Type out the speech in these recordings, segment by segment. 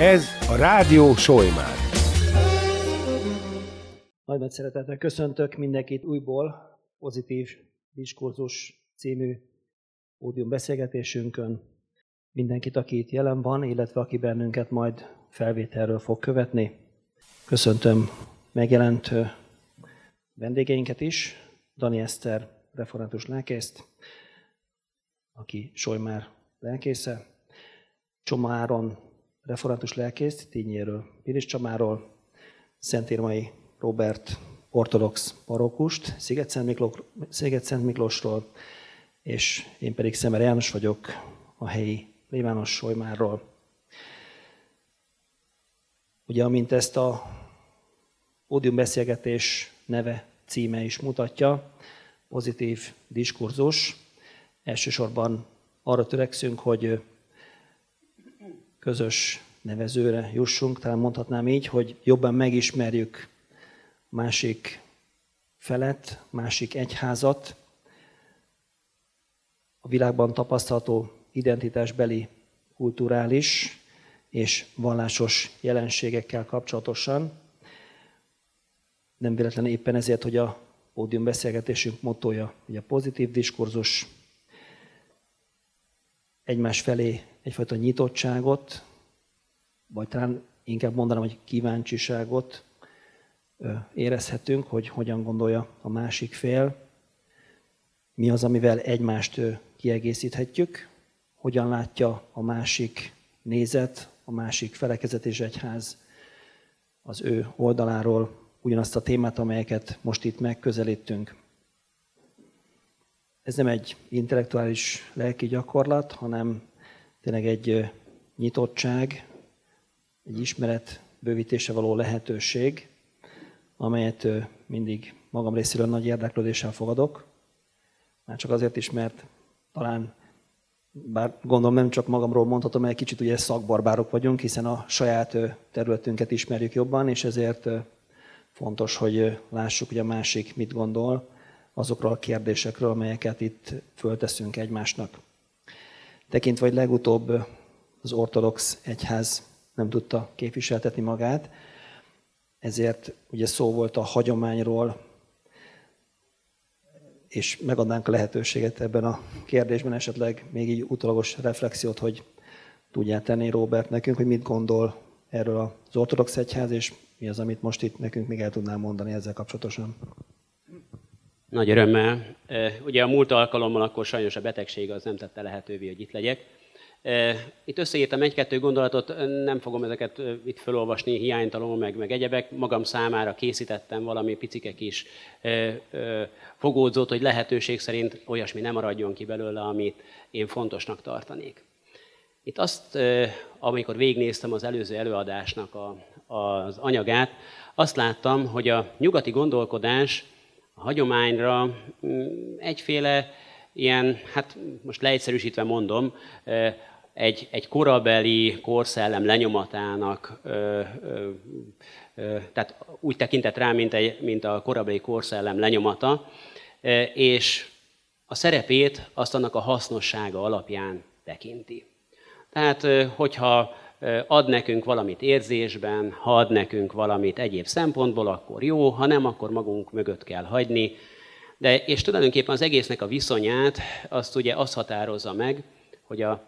Ez a Rádió Solymár. Nagy szeretettel köszöntök mindenkit újból Pozitív Diskurzus című ódium beszélgetésünkön. Mindenkit, aki itt jelen van, illetve aki bennünket majd felvételről fog követni. Köszöntöm megjelent vendégeinket is, Dani Eszter, református lelkészt, aki Solymár lelkésze, Csoma Áron, református lelkész, Tényéről, Piris Csamáról, Szentírmai Robert, ortodox parókust, Sziget-Szent, Miklós, Sziget-Szent Miklósról, és én pedig Szemer János vagyok, a helyi Lévános Solymárról. Ugye, amint ezt a pódium beszélgetés neve, címe is mutatja, pozitív diskurzus, elsősorban arra törekszünk, hogy közös nevezőre jussunk, talán mondhatnám így, hogy jobban megismerjük másik felet, másik egyházat, a világban tapasztalható identitásbeli, kulturális és vallásos jelenségekkel kapcsolatosan. Nem véletlenül éppen ezért, hogy a pódium beszélgetésünk motója, hogy a pozitív diskurzus egymás felé egyfajta nyitottságot, vagy talán inkább mondanám, hogy kíváncsiságot érezhetünk, hogy hogyan gondolja a másik fél, mi az, amivel egymást kiegészíthetjük, hogyan látja a másik nézet, a másik felekezet és egyház az ő oldaláról ugyanazt a témát, amelyeket most itt megközelítünk. Ez nem egy intellektuális lelki gyakorlat, hanem tényleg egy nyitottság, egy ismeret bővítése való lehetőség, amelyet mindig magam részéről nagy érdeklődéssel fogadok. Már csak azért is, mert talán, bár gondolom nem csak magamról mondhatom, egy kicsit ugye szakbarbárok vagyunk, hiszen a saját területünket ismerjük jobban, és ezért fontos, hogy lássuk, hogy a másik mit gondol azokról a kérdésekről, amelyeket itt fölteszünk egymásnak. Tekintve, hogy legutóbb az ortodox egyház nem tudta képviseltetni magát, ezért ugye szó volt a hagyományról, és megadnánk a lehetőséget ebben a kérdésben esetleg még így utolagos reflexiót, hogy tudják tenni Robert nekünk, hogy mit gondol erről az ortodox egyház, és mi az, amit most itt nekünk még el tudnám mondani ezzel kapcsolatosan. Nagy örömmel. Ugye a múlt alkalommal akkor sajnos a betegség az nem tette lehetővé, hogy itt legyek. Itt összeírtam egy-kettő gondolatot, nem fogom ezeket itt felolvasni, hiánytalanul, meg, meg egyebek. Magam számára készítettem valami picike kis fogódzót, hogy lehetőség szerint olyasmi nem maradjon ki belőle, amit én fontosnak tartanék. Itt azt, amikor végnéztem az előző előadásnak a, az anyagát, azt láttam, hogy a nyugati gondolkodás a hagyományra mm, egyféle ilyen, hát most leegyszerűsítve mondom, egy, egy korabeli korszellem lenyomatának, ö, ö, ö, tehát úgy tekintett rá, mint, egy, mint a korabeli korszellem lenyomata, és a szerepét azt annak a hasznossága alapján tekinti. Tehát, hogyha ad nekünk valamit érzésben, ha ad nekünk valamit egyéb szempontból, akkor jó, ha nem, akkor magunk mögött kell hagyni. De, és tulajdonképpen az egésznek a viszonyát azt ugye azt határozza meg, hogy a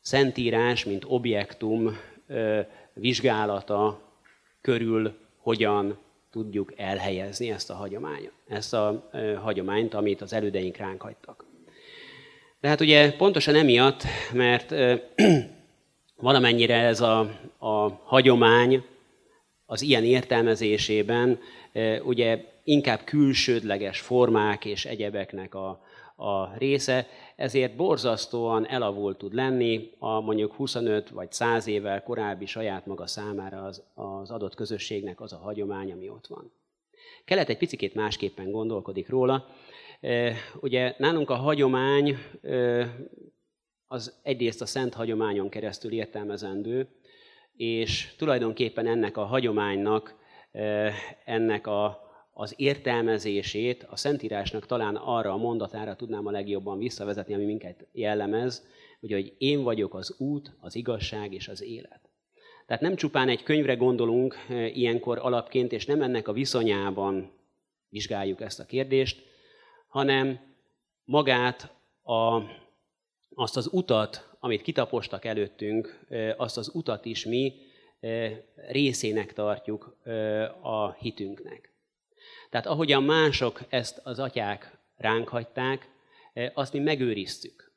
Szentírás, mint objektum vizsgálata körül hogyan tudjuk elhelyezni ezt a hagyományt, ezt a hagyományt, amit az elődeink ránk hagytak. De hát ugye pontosan emiatt, mert valamennyire ez a, a hagyomány az ilyen értelmezésében ugye inkább külsődleges formák és egyebeknek a, a része, ezért borzasztóan elavult tud lenni a mondjuk 25 vagy 100 évvel korábbi saját maga számára az, az adott közösségnek az a hagyomány, ami ott van. Kelet egy picit másképpen gondolkodik róla. Ugye nálunk a hagyomány az egyrészt a szent hagyományon keresztül értelmezendő, és tulajdonképpen ennek a hagyománynak, ennek a az értelmezését a Szentírásnak talán arra a mondatára tudnám a legjobban visszavezetni, ami minket jellemez, ugye, hogy én vagyok az út, az igazság és az élet. Tehát nem csupán egy könyvre gondolunk ilyenkor alapként, és nem ennek a viszonyában vizsgáljuk ezt a kérdést, hanem magát a, azt az utat, amit kitapostak előttünk, azt az utat is mi részének tartjuk a hitünknek. Tehát ahogyan mások ezt az atyák ránk hagyták, azt mi megőriztük.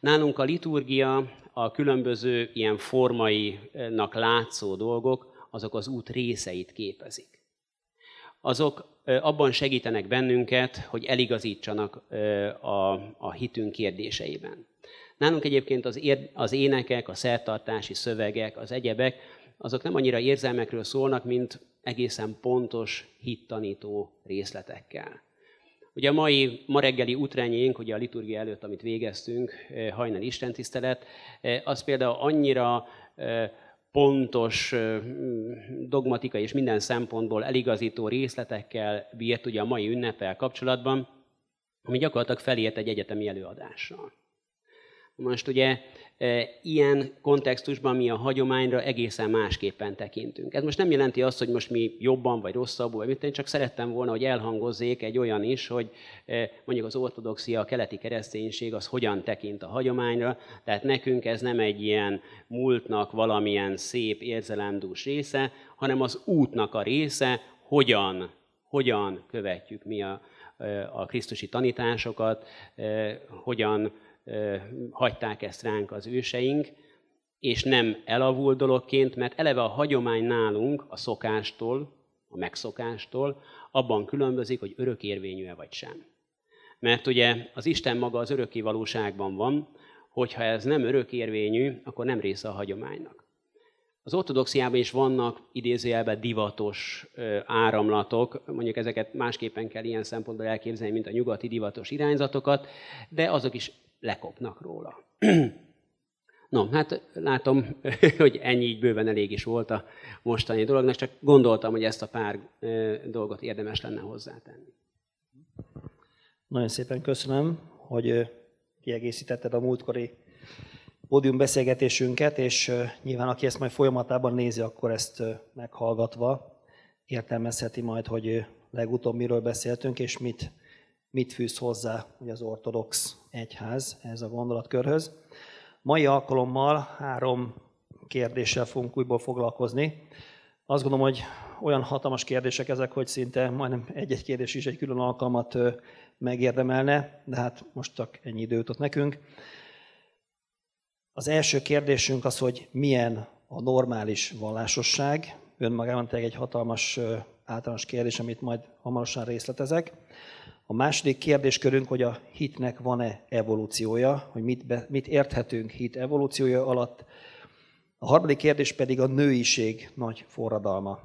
Nálunk a liturgia, a különböző ilyen formainak látszó dolgok, azok az út részeit képezik. Azok abban segítenek bennünket, hogy eligazítsanak a, a hitünk kérdéseiben. Nálunk egyébként az, ér, az énekek, a szertartási szövegek, az egyebek, azok nem annyira érzelmekről szólnak, mint egészen pontos hittanító részletekkel. Ugye a mai, ma reggeli útrányénk, ugye a liturgia előtt, amit végeztünk, hajnal istentisztelet, az például annyira pontos, dogmatikai és minden szempontból eligazító részletekkel bírt ugye a mai ünnepel kapcsolatban, ami gyakorlatilag felért egy egyetemi előadással. Most ugye e, ilyen kontextusban mi a hagyományra egészen másképpen tekintünk. Ez most nem jelenti azt, hogy most mi jobban vagy rosszabbul, vagy mit, én csak szerettem volna, hogy elhangozzék egy olyan is, hogy e, mondjuk az ortodoxia, a keleti kereszténység az hogyan tekint a hagyományra. Tehát nekünk ez nem egy ilyen múltnak valamilyen szép érzelemdús része, hanem az útnak a része, hogyan, hogyan követjük mi a, e, a krisztusi tanításokat, hogyan hagyták ezt ránk az őseink, és nem elavult dologként, mert eleve a hagyomány nálunk a szokástól, a megszokástól abban különbözik, hogy örökérvényű-e vagy sem. Mert ugye az Isten maga az öröki valóságban van, hogyha ez nem örökérvényű, akkor nem része a hagyománynak. Az ortodoxiában is vannak idézőjelben divatos áramlatok, mondjuk ezeket másképpen kell ilyen szempontból elképzelni, mint a nyugati divatos irányzatokat, de azok is lekopnak róla. No, hát látom, hogy ennyi így bőven elég is volt a mostani dolognak, csak gondoltam, hogy ezt a pár dolgot érdemes lenne hozzátenni. Nagyon szépen köszönöm, hogy kiegészítetted a múltkori pódium beszélgetésünket, és nyilván aki ezt majd folyamatában nézi, akkor ezt meghallgatva értelmezheti majd, hogy legutóbb miről beszéltünk, és mit mit fűz hozzá ugye az ortodox egyház ez a gondolatkörhöz. Mai alkalommal három kérdéssel fogunk újból foglalkozni. Azt gondolom, hogy olyan hatalmas kérdések ezek, hogy szinte majdnem egy-egy kérdés is egy külön alkalmat megérdemelne, de hát most csak ennyi idő jutott nekünk. Az első kérdésünk az, hogy milyen a normális vallásosság. Önmagában egy hatalmas általános kérdés, amit majd hamarosan részletezek. A második kérdéskörünk, hogy a hitnek van-e evolúciója, hogy mit, be, mit érthetünk hit evolúciója alatt. A harmadik kérdés pedig a nőiség nagy forradalma.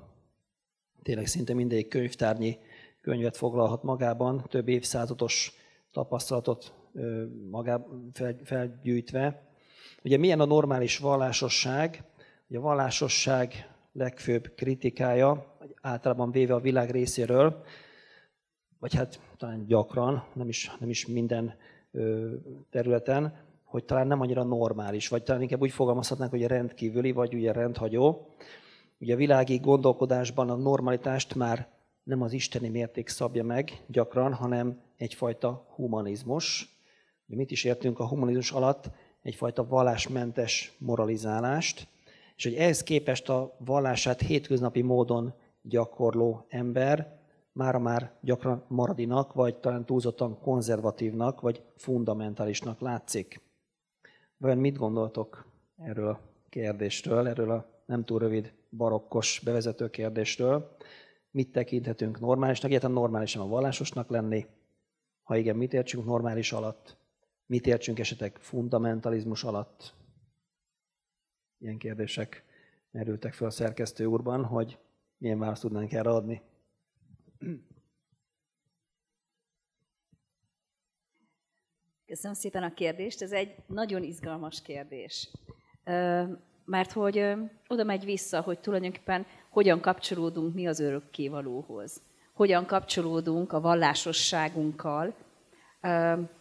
Tényleg szinte mindegyik könyvtárnyi könyvet foglalhat magában, több évszázados tapasztalatot magában felgyűjtve. Ugye milyen a normális vallásosság? Ugye a vallásosság legfőbb kritikája, általában véve a világ részéről, vagy hát talán gyakran, nem is, nem is minden területen, hogy talán nem annyira normális, vagy talán inkább úgy fogalmazhatnánk, hogy rendkívüli, vagy ugye rendhagyó. Ugye a világi gondolkodásban a normalitást már nem az isteni mérték szabja meg gyakran, hanem egyfajta humanizmus. Mit is értünk a humanizmus alatt? Egyfajta vallásmentes moralizálást, és hogy ehhez képest a vallását hétköznapi módon gyakorló ember mára már gyakran maradinak, vagy talán túlzottan konzervatívnak, vagy fundamentálisnak látszik. Vajon mit gondoltok erről a kérdésről, erről a nem túl rövid barokkos bevezető kérdésről? Mit tekinthetünk normálisnak, illetve normálisan a vallásosnak lenni? Ha igen, mit értsünk normális alatt? Mit értsünk esetek fundamentalizmus alatt? Ilyen kérdések merültek fel a szerkesztő úrban, hogy milyen választ tudnánk erre adni. Köszönöm szépen a kérdést. Ez egy nagyon izgalmas kérdés. Mert hogy oda megy vissza, hogy tulajdonképpen hogyan kapcsolódunk mi az örökkévalóhoz. Hogyan kapcsolódunk a vallásosságunkkal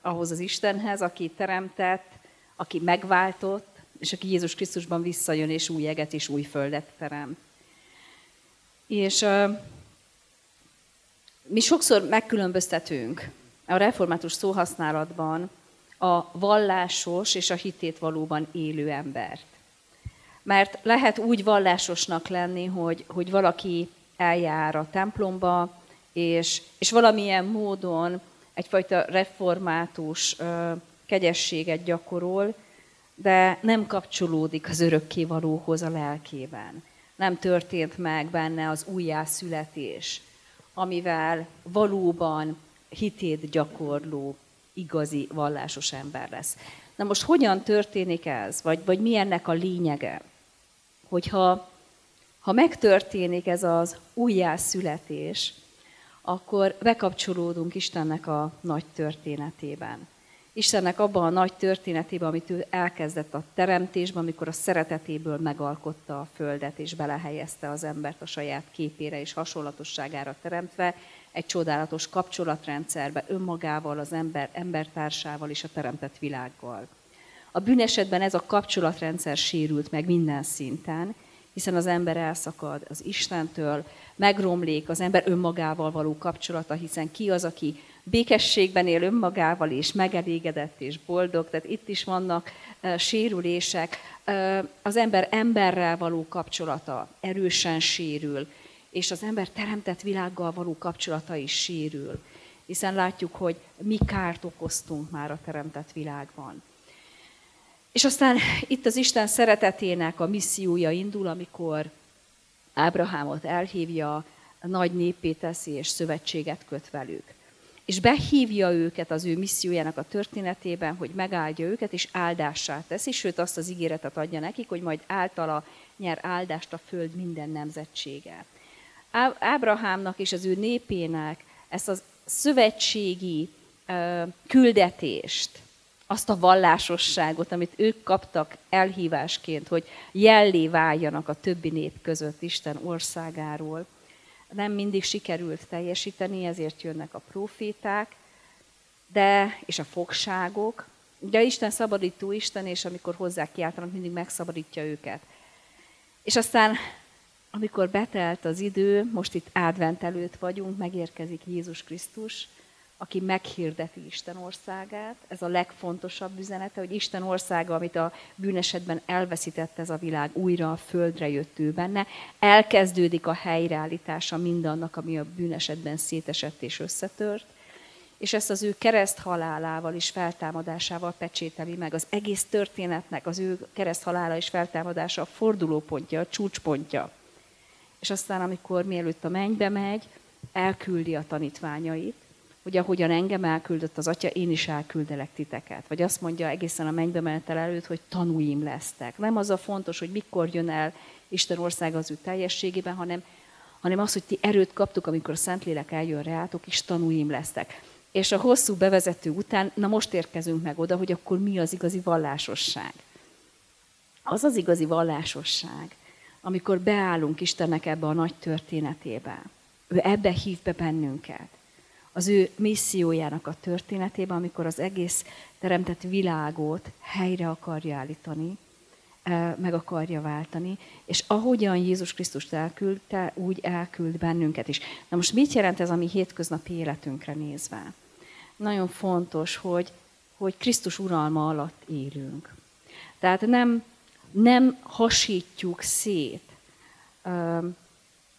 ahhoz az Istenhez, aki teremtett, aki megváltott, és aki Jézus Krisztusban visszajön, és új eget és új földet terem. És mi sokszor megkülönböztetünk a református szóhasználatban a vallásos és a hitét valóban élő embert. Mert lehet úgy vallásosnak lenni, hogy, hogy valaki eljár a templomba, és, és valamilyen módon egyfajta református ö, kegyességet gyakorol, de nem kapcsolódik az örökkévalóhoz a lelkében. Nem történt meg benne az újjászületés, amivel valóban hitét gyakorló, igazi vallásos ember lesz. Na most hogyan történik ez, vagy, vagy mi ennek a lényege? Hogyha ha megtörténik ez az újjászületés, akkor bekapcsolódunk Istennek a nagy történetében. Istennek abban a nagy történetében, amit ő elkezdett a teremtésben, amikor a szeretetéből megalkotta a földet, és belehelyezte az embert a saját képére és hasonlatosságára teremtve, egy csodálatos kapcsolatrendszerbe önmagával, az ember, embertársával és a teremtett világgal. A bűnesetben ez a kapcsolatrendszer sérült meg minden szinten, hiszen az ember elszakad az Istentől, megromlék az ember önmagával való kapcsolata, hiszen ki az, aki békességben él önmagával, és megelégedett és boldog, tehát itt is vannak sérülések. Az ember emberrel való kapcsolata erősen sérül, és az ember teremtett világgal való kapcsolata is sérül, hiszen látjuk, hogy mi kárt okoztunk már a teremtett világban. És aztán itt az Isten szeretetének a missziója indul, amikor Ábrahámot elhívja, nagy népé teszi és szövetséget köt velük. És behívja őket az ő missziójának a történetében, hogy megáldja őket, és áldássá teszi, sőt azt az ígéretet adja nekik, hogy majd általa nyer áldást a föld minden nemzetsége. Ábrahámnak és az ő népének ezt a szövetségi küldetést, azt a vallásosságot, amit ők kaptak elhívásként, hogy jellé váljanak a többi nép között Isten országáról. Nem mindig sikerült teljesíteni, ezért jönnek a proféták, de, és a fogságok. Ugye Isten szabadító Isten, és amikor hozzá kiáltanak, mindig megszabadítja őket. És aztán, amikor betelt az idő, most itt advent előtt vagyunk, megérkezik Jézus Krisztus, aki meghirdeti Isten országát. Ez a legfontosabb üzenete, hogy Isten országa, amit a bűnesetben elveszített ez a világ, újra a földre jött ő benne. Elkezdődik a helyreállítása mindannak, ami a bűnesetben szétesett és összetört. És ezt az ő kereszt halálával és feltámadásával pecsételi meg. Az egész történetnek az ő kereszt halála és feltámadása a fordulópontja, a csúcspontja. És aztán, amikor mielőtt a mennybe megy, elküldi a tanítványait, hogy ahogyan engem elküldött az atya, én is elküldelek titeket. Vagy azt mondja egészen a mennybe menetel előtt, hogy tanúim lesztek. Nem az a fontos, hogy mikor jön el Isten ország az ő teljességében, hanem, hanem az, hogy ti erőt kaptuk, amikor a Szentlélek eljön reátok, és tanúim lesztek. És a hosszú bevezető után, na most érkezünk meg oda, hogy akkor mi az igazi vallásosság. Az az igazi vallásosság, amikor beállunk Istennek ebbe a nagy történetébe. Ő ebbe hív be bennünket az ő missziójának a történetében, amikor az egész teremtett világot helyre akarja állítani, meg akarja váltani, és ahogyan Jézus Krisztust elküldte, úgy elküld bennünket is. Na most mit jelent ez a mi hétköznapi életünkre nézve? Nagyon fontos, hogy, hogy Krisztus uralma alatt élünk. Tehát nem, nem hasítjuk szét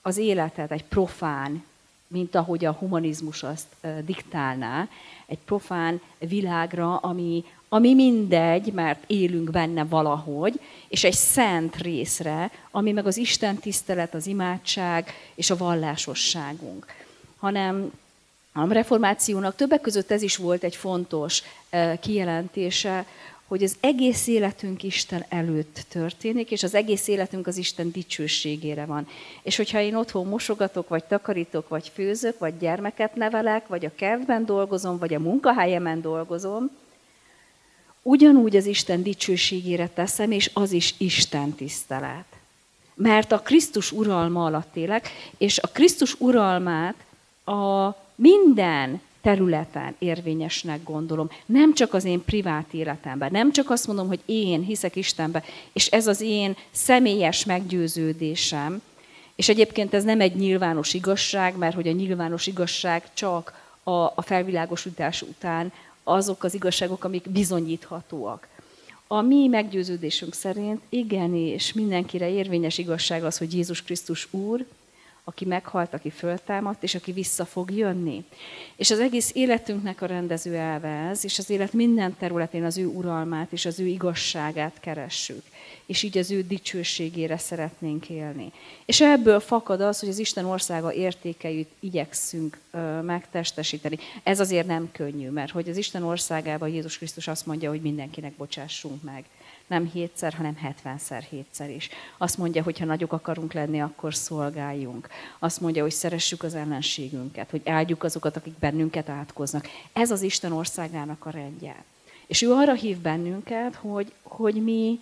az életet egy profán mint ahogy a humanizmus azt diktálná, egy profán világra, ami, ami mindegy, mert élünk benne valahogy, és egy szent részre, ami meg az Isten tisztelet, az imádság és a vallásosságunk. Hanem a reformációnak többek között ez is volt egy fontos kijelentése, hogy az egész életünk Isten előtt történik, és az egész életünk az Isten dicsőségére van. És hogyha én otthon mosogatok, vagy takarítok, vagy főzök, vagy gyermeket nevelek, vagy a kertben dolgozom, vagy a munkahelyemen dolgozom, ugyanúgy az Isten dicsőségére teszem, és az is Isten tisztelet. Mert a Krisztus uralma alatt élek, és a Krisztus uralmát a minden területen érvényesnek gondolom. Nem csak az én privát életemben, nem csak azt mondom, hogy én hiszek Istenbe, és ez az én személyes meggyőződésem, és egyébként ez nem egy nyilvános igazság, mert hogy a nyilvános igazság csak a, a felvilágosítás után azok az igazságok, amik bizonyíthatóak. A mi meggyőződésünk szerint igen, és mindenkire érvényes igazság az, hogy Jézus Krisztus Úr, aki meghalt, aki föltámadt, és aki vissza fog jönni. És az egész életünknek a rendező elve ez, és az élet minden területén az ő uralmát és az ő igazságát keressük és így az ő dicsőségére szeretnénk élni. És ebből fakad az, hogy az Isten országa értékeit igyekszünk ö, megtestesíteni. Ez azért nem könnyű, mert hogy az Isten országában Jézus Krisztus azt mondja, hogy mindenkinek bocsássunk meg. Nem hétszer, hanem hetvenszer hétszer is. Azt mondja, hogy ha nagyok akarunk lenni, akkor szolgáljunk. Azt mondja, hogy szeressük az ellenségünket, hogy áldjuk azokat, akik bennünket átkoznak. Ez az Isten országának a rendje. És ő arra hív bennünket, hogy, hogy mi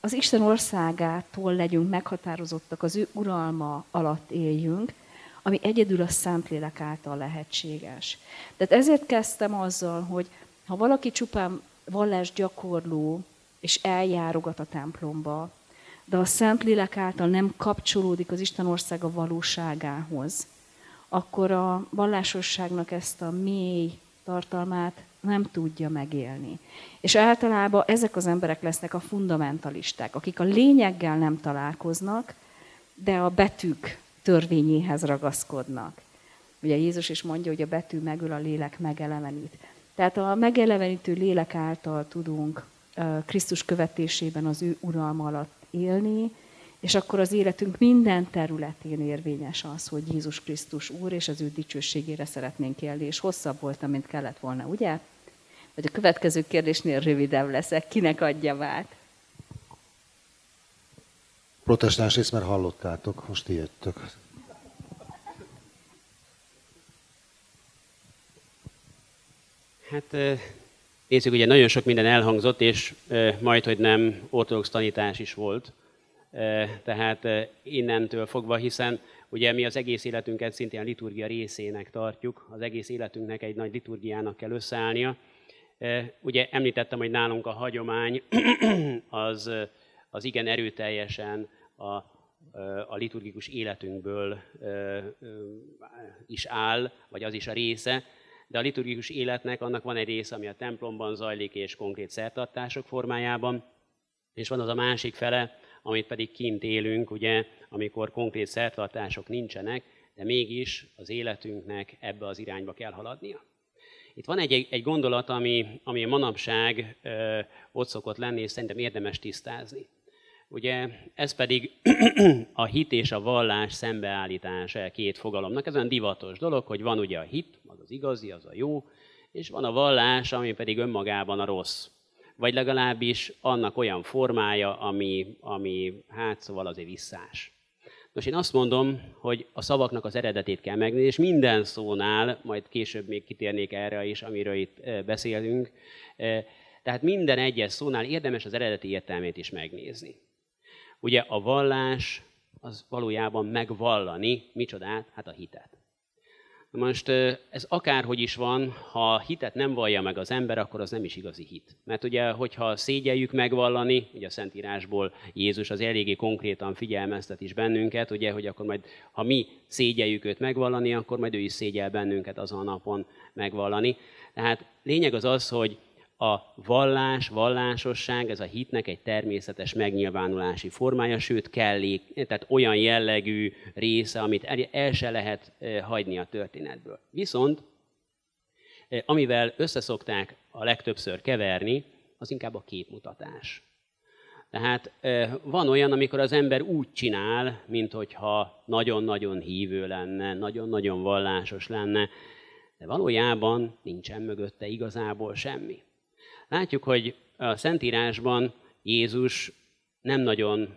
az Isten országától legyünk meghatározottak, az ő uralma alatt éljünk, ami egyedül a Szentlélek által lehetséges. Tehát ezért kezdtem azzal, hogy ha valaki csupán vallás gyakorló, és eljárogat a templomba, de a Szentlélek által nem kapcsolódik az Isten országa valóságához, akkor a vallásosságnak ezt a mély tartalmát nem tudja megélni. És általában ezek az emberek lesznek a fundamentalisták, akik a lényeggel nem találkoznak, de a betűk törvényéhez ragaszkodnak. Ugye Jézus is mondja, hogy a betű megöl, a lélek megelevenít. Tehát a megelevenítő lélek által tudunk Krisztus követésében az ő uralma alatt élni, és akkor az életünk minden területén érvényes az, hogy Jézus Krisztus Úr, és az ő dicsőségére szeretnénk élni, és hosszabb volt, mint kellett volna, ugye? Vagy a következő kérdésnél rövidebb leszek. Kinek adjam át? Protestáns rész, mert hallottátok, most ti jöttök. Hát nézzük, ugye nagyon sok minden elhangzott, és majd, hogy nem ortodox tanítás is volt. Tehát innentől fogva, hiszen ugye mi az egész életünket szintén a liturgia részének tartjuk, az egész életünknek egy nagy liturgiának kell összeállnia. Ugye említettem, hogy nálunk a hagyomány az, az igen erőteljesen a, a liturgikus életünkből is áll, vagy az is a része, de a liturgikus életnek annak van egy része, ami a templomban zajlik, és konkrét szertartások formájában, és van az a másik fele, amit pedig kint élünk, ugye, amikor konkrét szertartások nincsenek, de mégis az életünknek ebbe az irányba kell haladnia. Itt van egy, egy gondolat, ami, ami manapság ö, ott szokott lenni, és szerintem érdemes tisztázni. Ugye ez pedig a hit és a vallás szembeállítása két fogalomnak. Ez olyan divatos dolog, hogy van ugye a hit, az az igazi, az a jó, és van a vallás, ami pedig önmagában a rossz vagy legalábbis annak olyan formája, ami, ami hát szóval azért visszás. Most én azt mondom, hogy a szavaknak az eredetét kell megnézni, és minden szónál, majd később még kitérnék erre is, amiről itt eh, beszélünk, eh, tehát minden egyes szónál érdemes az eredeti értelmét is megnézni. Ugye a vallás az valójában megvallani, micsodát? Hát a hitet. Most ez akárhogy is van, ha hitet nem vallja meg az ember, akkor az nem is igazi hit. Mert ugye, hogyha szégyeljük megvallani, ugye a Szentírásból Jézus az eléggé konkrétan figyelmeztet is bennünket, ugye, hogy akkor majd, ha mi szégyeljük őt megvallani, akkor majd ő is szégyel bennünket azon a napon megvallani. Tehát lényeg az az, hogy a vallás, vallásosság, ez a hitnek egy természetes megnyilvánulási formája, sőt kellék, tehát olyan jellegű része, amit el, se lehet hagyni a történetből. Viszont, amivel összeszokták a legtöbbször keverni, az inkább a képmutatás. Tehát van olyan, amikor az ember úgy csinál, mintha nagyon-nagyon hívő lenne, nagyon-nagyon vallásos lenne, de valójában nincsen mögötte igazából semmi. Látjuk, hogy a Szentírásban Jézus nem nagyon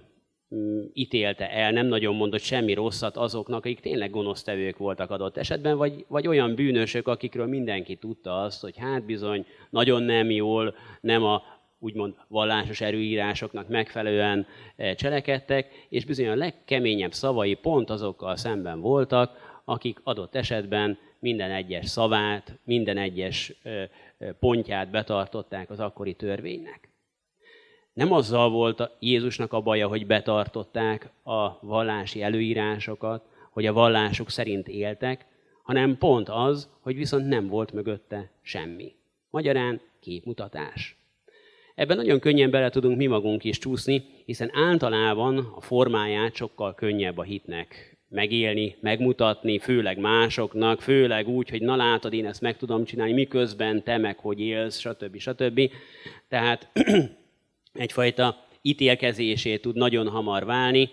mm, ítélte el, nem nagyon mondott semmi rosszat azoknak, akik tényleg gonosztevők voltak adott esetben, vagy, vagy olyan bűnösök, akikről mindenki tudta azt, hogy hát bizony nagyon nem jól, nem a úgymond vallásos erőírásoknak megfelelően eh, cselekedtek, és bizony a legkeményebb szavai pont azokkal szemben voltak, akik adott esetben minden egyes szavát, minden egyes pontját betartották az akkori törvénynek. Nem azzal volt Jézusnak a baja, hogy betartották a vallási előírásokat, hogy a vallásuk szerint éltek, hanem pont az, hogy viszont nem volt mögötte semmi. Magyarán képmutatás. Ebben nagyon könnyen bele tudunk mi magunk is csúszni, hiszen általában a formáját sokkal könnyebb a hitnek megélni, megmutatni, főleg másoknak, főleg úgy, hogy na látod, én ezt meg tudom csinálni, miközben te meg hogy élsz, stb. stb. Tehát egyfajta ítélkezésé tud nagyon hamar válni.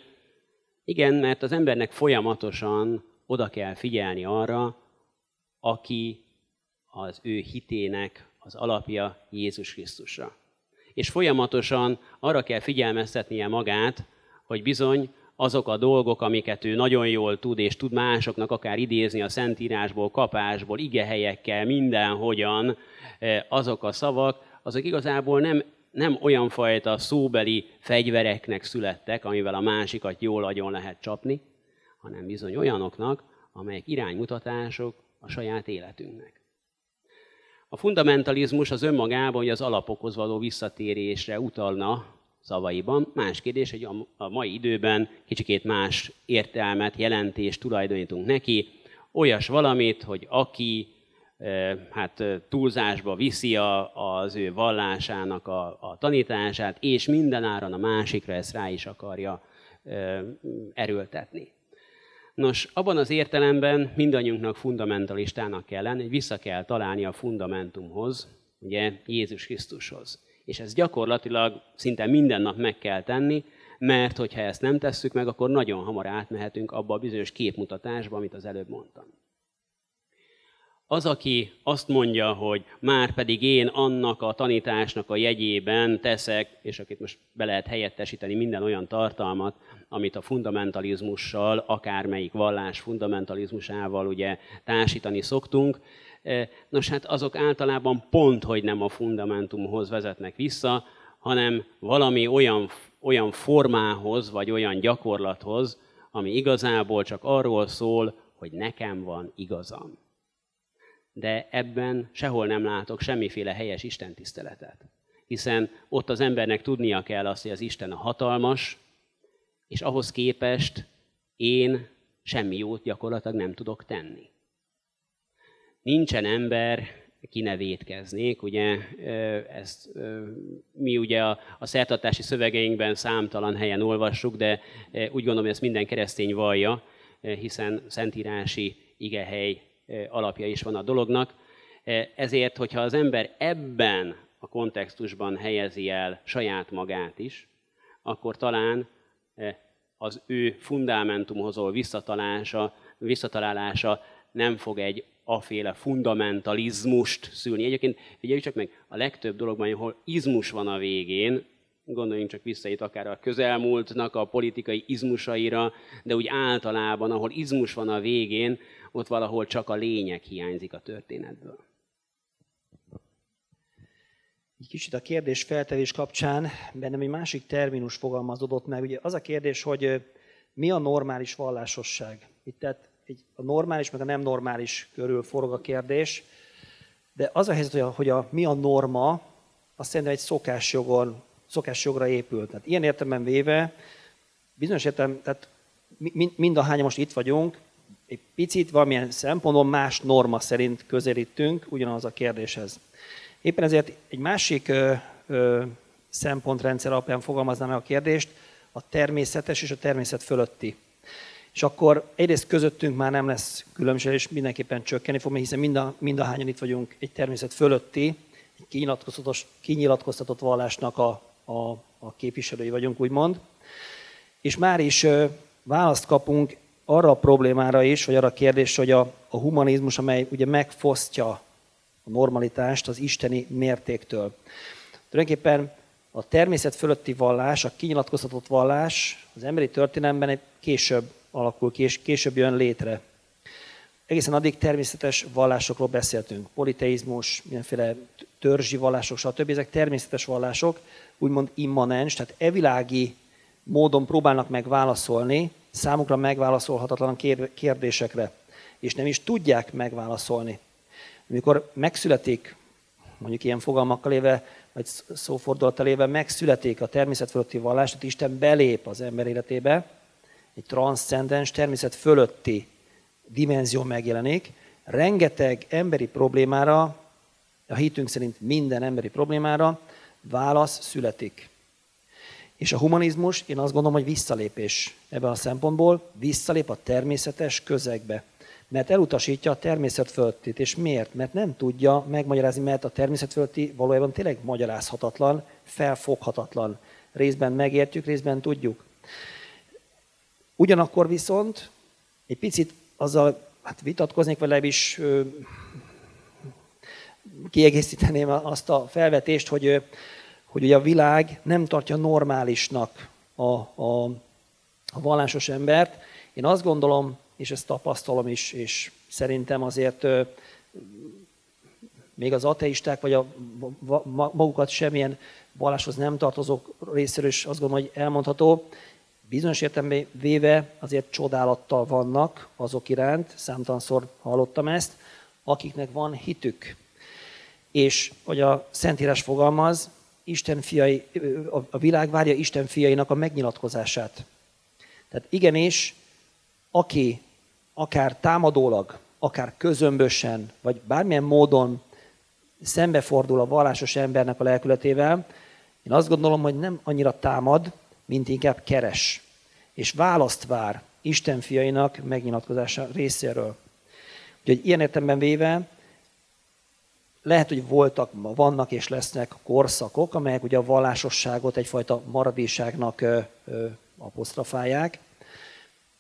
Igen, mert az embernek folyamatosan oda kell figyelni arra, aki az ő hitének az alapja Jézus Krisztusra. És folyamatosan arra kell figyelmeztetnie magát, hogy bizony azok a dolgok, amiket ő nagyon jól tud, és tud másoknak akár idézni a Szentírásból, kapásból, igehelyekkel, mindenhogyan, eh, azok a szavak, azok igazából nem, nem olyan fajta szóbeli fegyvereknek születtek, amivel a másikat jól agyon lehet csapni, hanem bizony olyanoknak, amelyek iránymutatások a saját életünknek. A fundamentalizmus az önmagában, hogy az alapokhoz való visszatérésre utalna szavaiban. Más kérdés, hogy a mai időben kicsikét más értelmet, jelentést tulajdonítunk neki. Olyas valamit, hogy aki hát túlzásba viszi az ő vallásának a, a tanítását, és mindenáron a másikra ezt rá is akarja erőltetni. Nos, abban az értelemben mindannyiunknak fundamentalistának kell lenni, hogy vissza kell találni a fundamentumhoz, ugye Jézus Krisztushoz. És ezt gyakorlatilag szinte minden nap meg kell tenni, mert hogyha ezt nem tesszük meg, akkor nagyon hamar átmehetünk abba a bizonyos képmutatásba, amit az előbb mondtam. Az, aki azt mondja, hogy már pedig én annak a tanításnak a jegyében teszek, és akit most be lehet helyettesíteni minden olyan tartalmat, amit a fundamentalizmussal, akármelyik vallás fundamentalizmusával ugye társítani szoktunk, Nos, hát azok általában pont, hogy nem a fundamentumhoz vezetnek vissza, hanem valami olyan, olyan formához, vagy olyan gyakorlathoz, ami igazából csak arról szól, hogy nekem van igazam de ebben sehol nem látok semmiféle helyes istentiszteletet. Hiszen ott az embernek tudnia kell azt, hogy az Isten a hatalmas, és ahhoz képest én semmi jót gyakorlatilag nem tudok tenni. Nincsen ember, ki ne vétkeznék, ugye ezt mi ugye a, a szertartási szövegeinkben számtalan helyen olvassuk, de úgy gondolom, hogy ezt minden keresztény vallja, hiszen szentírási igehely alapja is van a dolognak. Ezért, hogyha az ember ebben a kontextusban helyezi el saját magát is, akkor talán az ő fundamentumhoz való visszatalálása, visszatalálása nem fog egy aféle fundamentalizmust szülni. Egyébként figyeljük csak meg, a legtöbb dologban, ahol izmus van a végén, gondoljunk csak vissza itt akár a közelmúltnak a politikai izmusaira, de úgy általában, ahol izmus van a végén, ott valahol csak a lényeg hiányzik a történetből. Egy kicsit a kérdés feltevés kapcsán bennem egy másik terminus fogalmazódott meg. Ugye az a kérdés, hogy mi a normális vallásosság? Itt tehát egy, a normális, meg a nem normális körül forog a kérdés. De az a helyzet, hogy a, hogy a mi a norma, azt szerintem egy szokásjogon, szokásjogra épült. Tehát ilyen értelemben véve, bizonyos értelemben, tehát mind a hányan most itt vagyunk, egy picit valamilyen szempontból más norma szerint közelítünk ugyanaz a kérdéshez. Éppen ezért egy másik ö, ö, szempontrendszer alapján fogalmaznám a kérdést, a természetes és a természet fölötti. És akkor egyrészt közöttünk már nem lesz különbség, és mindenképpen csökkenni fog, hiszen mind a, mind a hányan itt vagyunk egy természet fölötti, egy kinyilatkoztatott, kinyilatkoztatott vallásnak a, a, a képviselői vagyunk, úgymond. És már is választ kapunk arra a problémára is, vagy arra a kérdés, hogy a, a humanizmus, amely ugye megfosztja a normalitást az isteni mértéktől. Tulajdonképpen a természet fölötti vallás, a kinyilatkoztatott vallás az emberi történelemben egy később alakul ki, és később jön létre. Egészen addig természetes vallásokról beszéltünk. Politeizmus, mindenféle törzsi vallások, stb. Ezek természetes vallások, úgymond immanens, tehát evilági módon próbálnak meg válaszolni számukra megválaszolhatatlan kérdésekre. és nem is tudják megválaszolni. Amikor megszületik, mondjuk ilyen fogalmakkal éve, vagy szófordulattal éve, megszületik a természet fölötti vallás, tehát Isten belép az ember életébe, egy transzcendens, természet fölötti dimenzió megjelenik, rengeteg emberi problémára, a hitünk szerint minden emberi problémára válasz születik. És a humanizmus, én azt gondolom, hogy visszalépés ebben a szempontból, visszalép a természetes közegbe. Mert elutasítja a természet fölöttit. És miért? Mert nem tudja megmagyarázni, mert a természet fölötti valójában tényleg magyarázhatatlan, felfoghatatlan. Részben megértjük, részben tudjuk. Ugyanakkor viszont egy picit azzal hát vitatkoznék, vagy legalábbis kiegészíteném azt a felvetést, hogy, hogy ugye a világ nem tartja normálisnak a, a, a vallásos embert. Én azt gondolom, és ezt tapasztalom is, és szerintem azért még az ateisták, vagy a, magukat semmilyen valláshoz nem tartozók részéről is azt gondolom, hogy elmondható, bizonyos értelemben véve azért csodálattal vannak azok iránt, számtalanszor hallottam ezt, akiknek van hitük. És, hogy a Szentírás fogalmaz, Isten fiai, a világ várja Isten fiainak a megnyilatkozását. Tehát igenis, aki akár támadólag, akár közömbösen, vagy bármilyen módon szembefordul a vallásos embernek a lelkületével, én azt gondolom, hogy nem annyira támad, mint inkább keres. És választ vár Isten fiainak megnyilatkozása részéről. Úgyhogy ilyen értelemben véve lehet, hogy voltak, vannak és lesznek korszakok, amelyek ugye a vallásosságot egyfajta maradéságnak apostrofálják.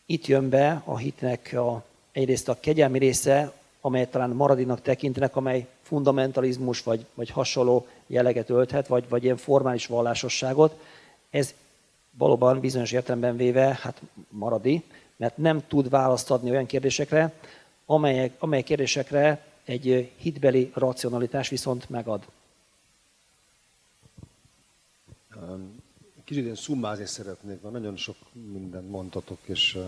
Itt jön be a hitnek a, egyrészt a kegyelmi része, amelyet talán maradinak tekintenek, amely fundamentalizmus vagy, vagy hasonló jelleget ölthet, vagy, vagy ilyen formális vallásosságot. Ez valóban bizonyos értelemben véve hát maradi, mert nem tud választ adni olyan kérdésekre, amelyek, amely kérdésekre egy hitbeli racionalitás viszont megad. Kicsit én szummázni szeretnék, mert nagyon sok mindent mondtatok, és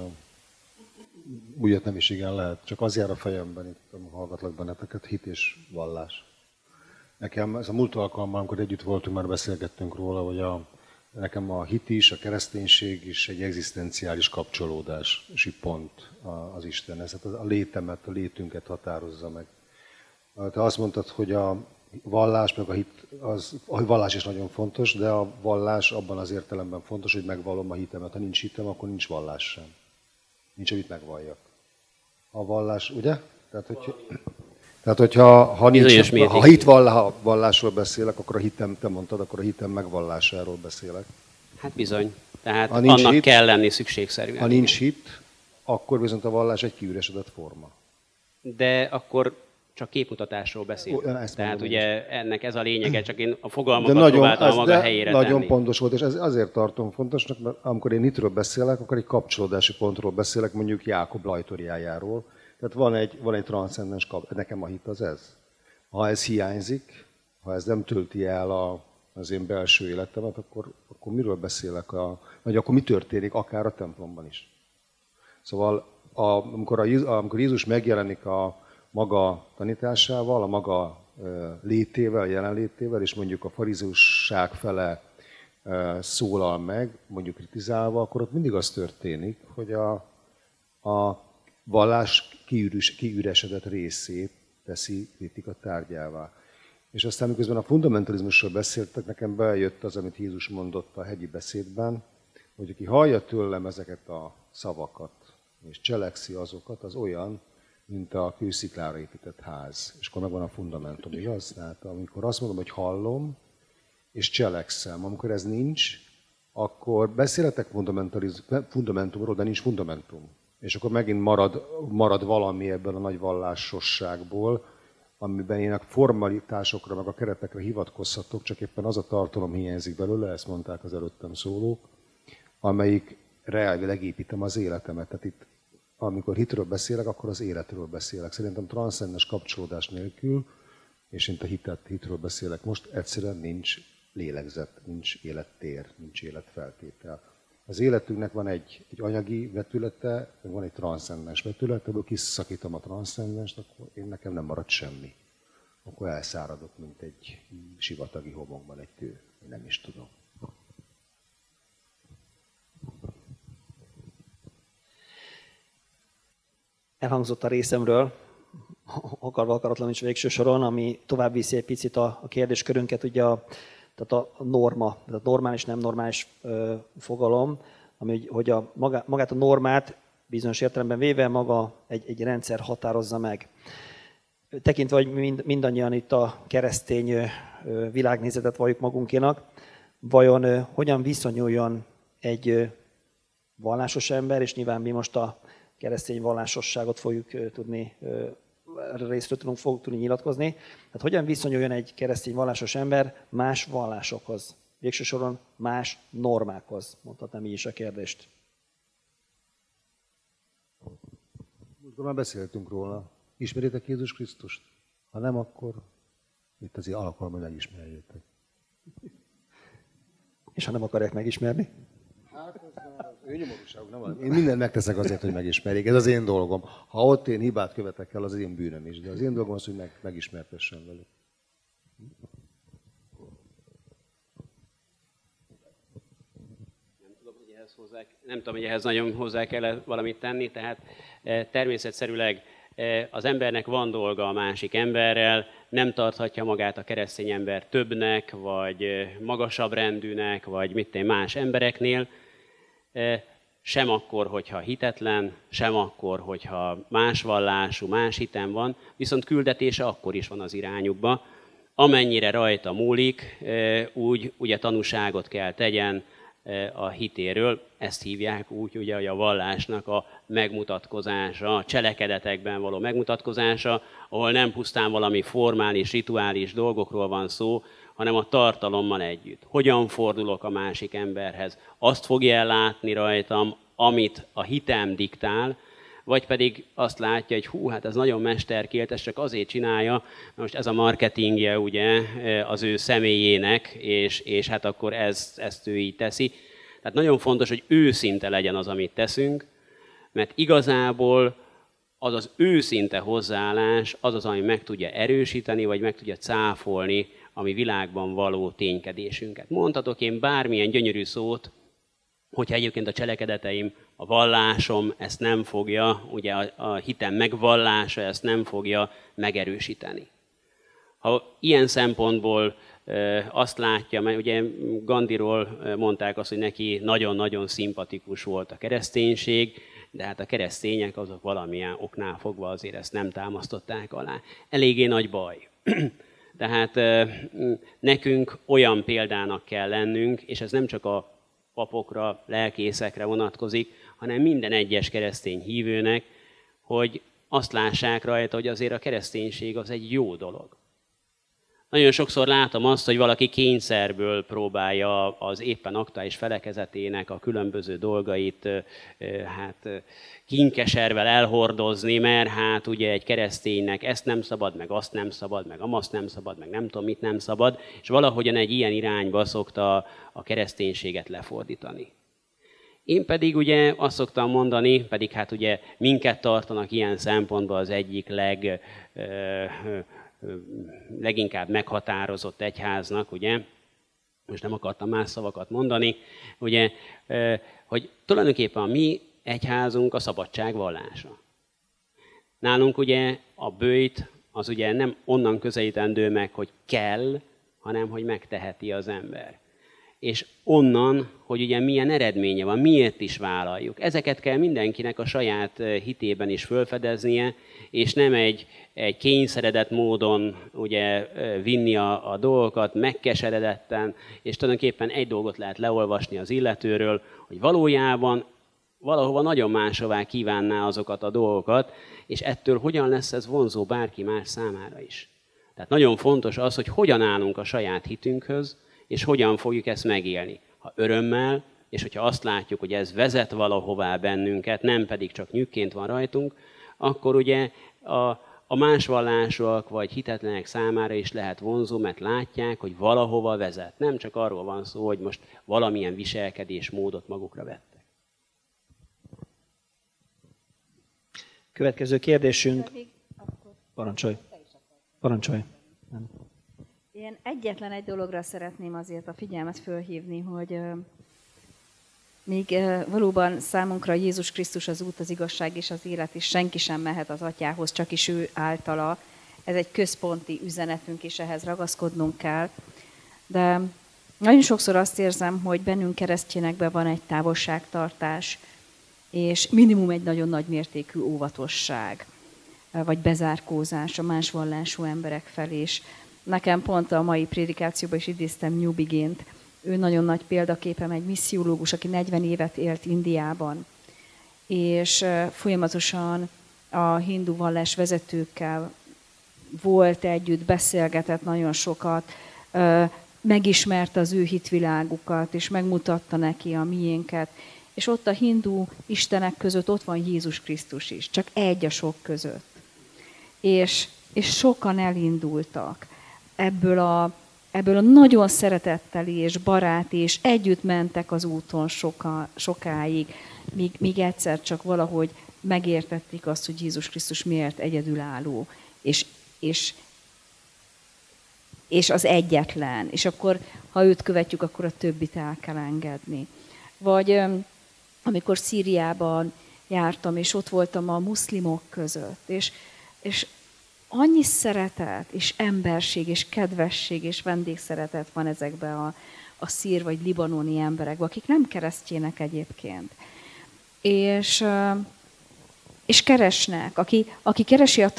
újat nem is igen lehet. Csak az jár a fejemben, itt hallgatlak benneteket, hit és vallás. Nekem ez a múlt alkalommal, amikor együtt voltunk, már beszélgettünk róla, hogy a, nekem a hit is, a kereszténység is egy egzisztenciális kapcsolódási pont az Isten. Ez a létemet, a létünket határozza meg. Te azt mondtad, hogy a vallás, meg a hit, az, a vallás is nagyon fontos, de a vallás abban az értelemben fontos, hogy megvallom a hitemet. Ha nincs hitem, akkor nincs vallás sem. Nincs, amit megvalljak. A vallás, ugye? Tehát, hogy, tehát hogyha ha, nincs, ha hit vallá, vallásról beszélek, akkor a hitem, te mondtad, akkor a hitem megvallásáról beszélek. Hát bizony. Tehát ha nincs annak hit, kell lenni szükségszerűen. Ha nincs hit, akkor viszont a vallás egy kiüresedett forma. De akkor csak képmutatásról beszél. Ó, Tehát mondom, ugye is. ennek ez a lényege, csak én a fogalmakat de nagyon, próbáltam a maga helyére Nagyon tenni. pontos volt, és ez azért tartom fontosnak, mert amikor én itről beszélek, akkor egy kapcsolódási pontról beszélek, mondjuk Jákob lajtoriájáról. Tehát van egy, van egy transzcendens kap, nekem a hit az ez. Ha ez hiányzik, ha ez nem tölti el a, az én belső életemet, akkor, akkor miről beszélek, a, vagy akkor mi történik, akár a templomban is. Szóval a, amikor, a, amikor Jézus megjelenik a, maga tanításával, a maga létével, jelenlétével, és mondjuk a farizusság fele szólal meg, mondjuk kritizálva, akkor ott mindig az történik, hogy a, a vallás kiüres, kiüresedett részét teszi kritika tárgyává. És aztán miközben a fundamentalizmusról beszéltek, nekem bejött az, amit Jézus mondott a hegyi beszédben, hogy aki hallja tőlem ezeket a szavakat, és cselekszi azokat, az olyan, mint a kősziklára épített ház. És akkor megvan a fundamentum, igaz? Tehát amikor azt mondom, hogy hallom, és cselekszem, amikor ez nincs, akkor beszéletek fundamentumról, de nincs fundamentum. És akkor megint marad, marad valami ebből a nagy vallásosságból, amiben én a formalitásokra, meg a keretekre hivatkozhatok, csak éppen az a tartalom hiányzik belőle, ezt mondták az előttem szólók, amelyik reálileg építem az életemet. Tehát itt amikor hitről beszélek, akkor az életről beszélek. Szerintem transzcendens kapcsolódás nélkül, és én a hitet, hitről beszélek most, egyszerűen nincs lélegzet, nincs élettér, nincs életfeltétel. Az életünknek van egy, egy anyagi vetülete, meg van egy transzcendens vetülete, ebből kiszakítom a transzcendenst, akkor én nekem nem marad semmi. Akkor elszáradok, mint egy sivatagi homokban egy kő. Én nem is tudom. Elhangzott a részemről, akarva akaratlan is végső soron, ami tovább viszi egy picit a, a kérdéskörünket, ugye a, tehát a norma, tehát normális, nem normális ö, fogalom, ami hogy a, magát a normát bizonyos értelemben véve maga egy, egy rendszer határozza meg. Tekintve, hogy mind, mindannyian itt a keresztény ö, világnézetet valljuk magunkénak, vajon ö, hogyan viszonyuljon egy ö, vallásos ember, és nyilván mi most a keresztény vallásosságot fogjuk tudni részről tudunk, fogunk tudni nyilatkozni. Tehát hogyan viszonyuljon egy keresztény vallásos ember más vallásokhoz? Végső soron más normákhoz, mondhatnám így is a kérdést. Múltkor már beszéltünk róla. Ismeritek Jézus Krisztust? Ha nem, akkor itt azért alkalom, hogy megismerjétek. És ha nem akarják megismerni? Hát nyomorúságuk nem van. Én mindent megteszek azért, hogy megismerjék. Ez az én dolgom. Ha ott én hibát követek el, az én bűnöm is. De az én dolgom az, hogy meg, megismertessen velük. Nem tudom, hogy ehhez, hozzá, nem tudom, hogy ehhez nagyon hozzá kell valamit tenni, tehát eh, természetszerűleg eh, az embernek van dolga a másik emberrel, nem tarthatja magát a keresztény ember többnek, vagy eh, magasabb rendűnek, vagy mit én más embereknél, sem akkor, hogyha hitetlen, sem akkor, hogyha más vallású, más hitem van, viszont küldetése akkor is van az irányukba. Amennyire rajta múlik, úgy ugye tanúságot kell tegyen a hitéről. Ezt hívják úgy, ugye, hogy a vallásnak a megmutatkozása, a cselekedetekben való megmutatkozása, ahol nem pusztán valami formális, rituális dolgokról van szó, hanem a tartalommal együtt. Hogyan fordulok a másik emberhez? Azt fogja ellátni rajtam, amit a hitem diktál, vagy pedig azt látja, hogy hú, hát ez nagyon mesterkélt, ezt csak azért csinálja, most ez a marketingje ugye az ő személyének, és, és hát akkor ez, ezt ő így teszi. Tehát nagyon fontos, hogy őszinte legyen az, amit teszünk, mert igazából az az őszinte hozzáállás, az az, ami meg tudja erősíteni, vagy meg tudja cáfolni a mi világban való ténykedésünket. Mondhatok én bármilyen gyönyörű szót, hogyha egyébként a cselekedeteim, a vallásom ezt nem fogja, ugye a, a hitem megvallása ezt nem fogja megerősíteni. Ha ilyen szempontból azt látja, mert ugye Gandiról mondták azt, hogy neki nagyon-nagyon szimpatikus volt a kereszténység, de hát a keresztények azok valamilyen oknál fogva azért ezt nem támasztották alá. Eléggé nagy baj. Tehát nekünk olyan példának kell lennünk, és ez nem csak a papokra, lelkészekre vonatkozik, hanem minden egyes keresztény hívőnek, hogy azt lássák rajta, hogy azért a kereszténység az egy jó dolog. Nagyon sokszor látom azt, hogy valaki kényszerből próbálja az éppen aktuális felekezetének a különböző dolgait hát kinkeservel elhordozni, mert hát ugye egy kereszténynek ezt nem szabad, meg azt nem szabad, meg amazt nem szabad, meg nem tudom mit nem szabad, és valahogyan egy ilyen irányba szokta a kereszténységet lefordítani. Én pedig ugye azt szoktam mondani, pedig hát ugye minket tartanak ilyen szempontból az egyik leg leginkább meghatározott egyháznak, ugye, most nem akartam más szavakat mondani, ugye, hogy tulajdonképpen a mi egyházunk a szabadság vallása. Nálunk ugye a bőjt az ugye nem onnan közelítendő meg, hogy kell, hanem hogy megteheti az ember és onnan, hogy ugye milyen eredménye van, miért is vállaljuk. Ezeket kell mindenkinek a saját hitében is fölfedeznie, és nem egy, egy kényszeredett módon ugye vinni a, a dolgokat, megkeseredetten, és tulajdonképpen egy dolgot lehet leolvasni az illetőről, hogy valójában valahova nagyon máshová kívánná azokat a dolgokat, és ettől hogyan lesz ez vonzó bárki más számára is. Tehát nagyon fontos az, hogy hogyan állunk a saját hitünkhöz, és hogyan fogjuk ezt megélni. Ha örömmel, és hogyha azt látjuk, hogy ez vezet valahová bennünket, nem pedig csak nyükként van rajtunk, akkor ugye a, a más vallások vagy hitetlenek számára is lehet vonzó, mert látják, hogy valahova vezet. Nem csak arról van szó, hogy most valamilyen viselkedésmódot magukra vettek. Következő kérdésünk. Parancsolj. Parancsolj. Nem. Én egyetlen egy dologra szeretném azért a figyelmet fölhívni, hogy még valóban számunkra Jézus Krisztus az út, az igazság és az élet, és senki sem mehet az atyához, csak is ő általa. Ez egy központi üzenetünk, és ehhez ragaszkodnunk kell. De nagyon sokszor azt érzem, hogy bennünk keresztényekben van egy távolságtartás, és minimum egy nagyon nagy mértékű óvatosság, vagy bezárkózás a más vallású emberek felé. És nekem pont a mai prédikációban is idéztem New Begint, ő nagyon nagy példaképem, egy missziológus, aki 40 évet élt Indiában, és folyamatosan a hindu vallás vezetőkkel volt együtt, beszélgetett nagyon sokat, megismerte az ő hitvilágukat, és megmutatta neki a miénket. És ott a hindu istenek között ott van Jézus Krisztus is, csak egy a sok között. És, és sokan elindultak ebből a ebből a nagyon szeretetteli és baráti, és együtt mentek az úton soka, sokáig, míg, míg egyszer csak valahogy megértették azt, hogy Jézus Krisztus miért egyedülálló, és, és, és az egyetlen. És akkor, ha őt követjük, akkor a többit el kell engedni. Vagy amikor Szíriában jártam, és ott voltam a muszlimok között, és, és annyi szeretet, és emberség, és kedvesség, és vendégszeretet van ezekben a, a szír vagy libanoni emberekben, akik nem keresztjének egyébként. És, és keresnek, aki, aki keresi a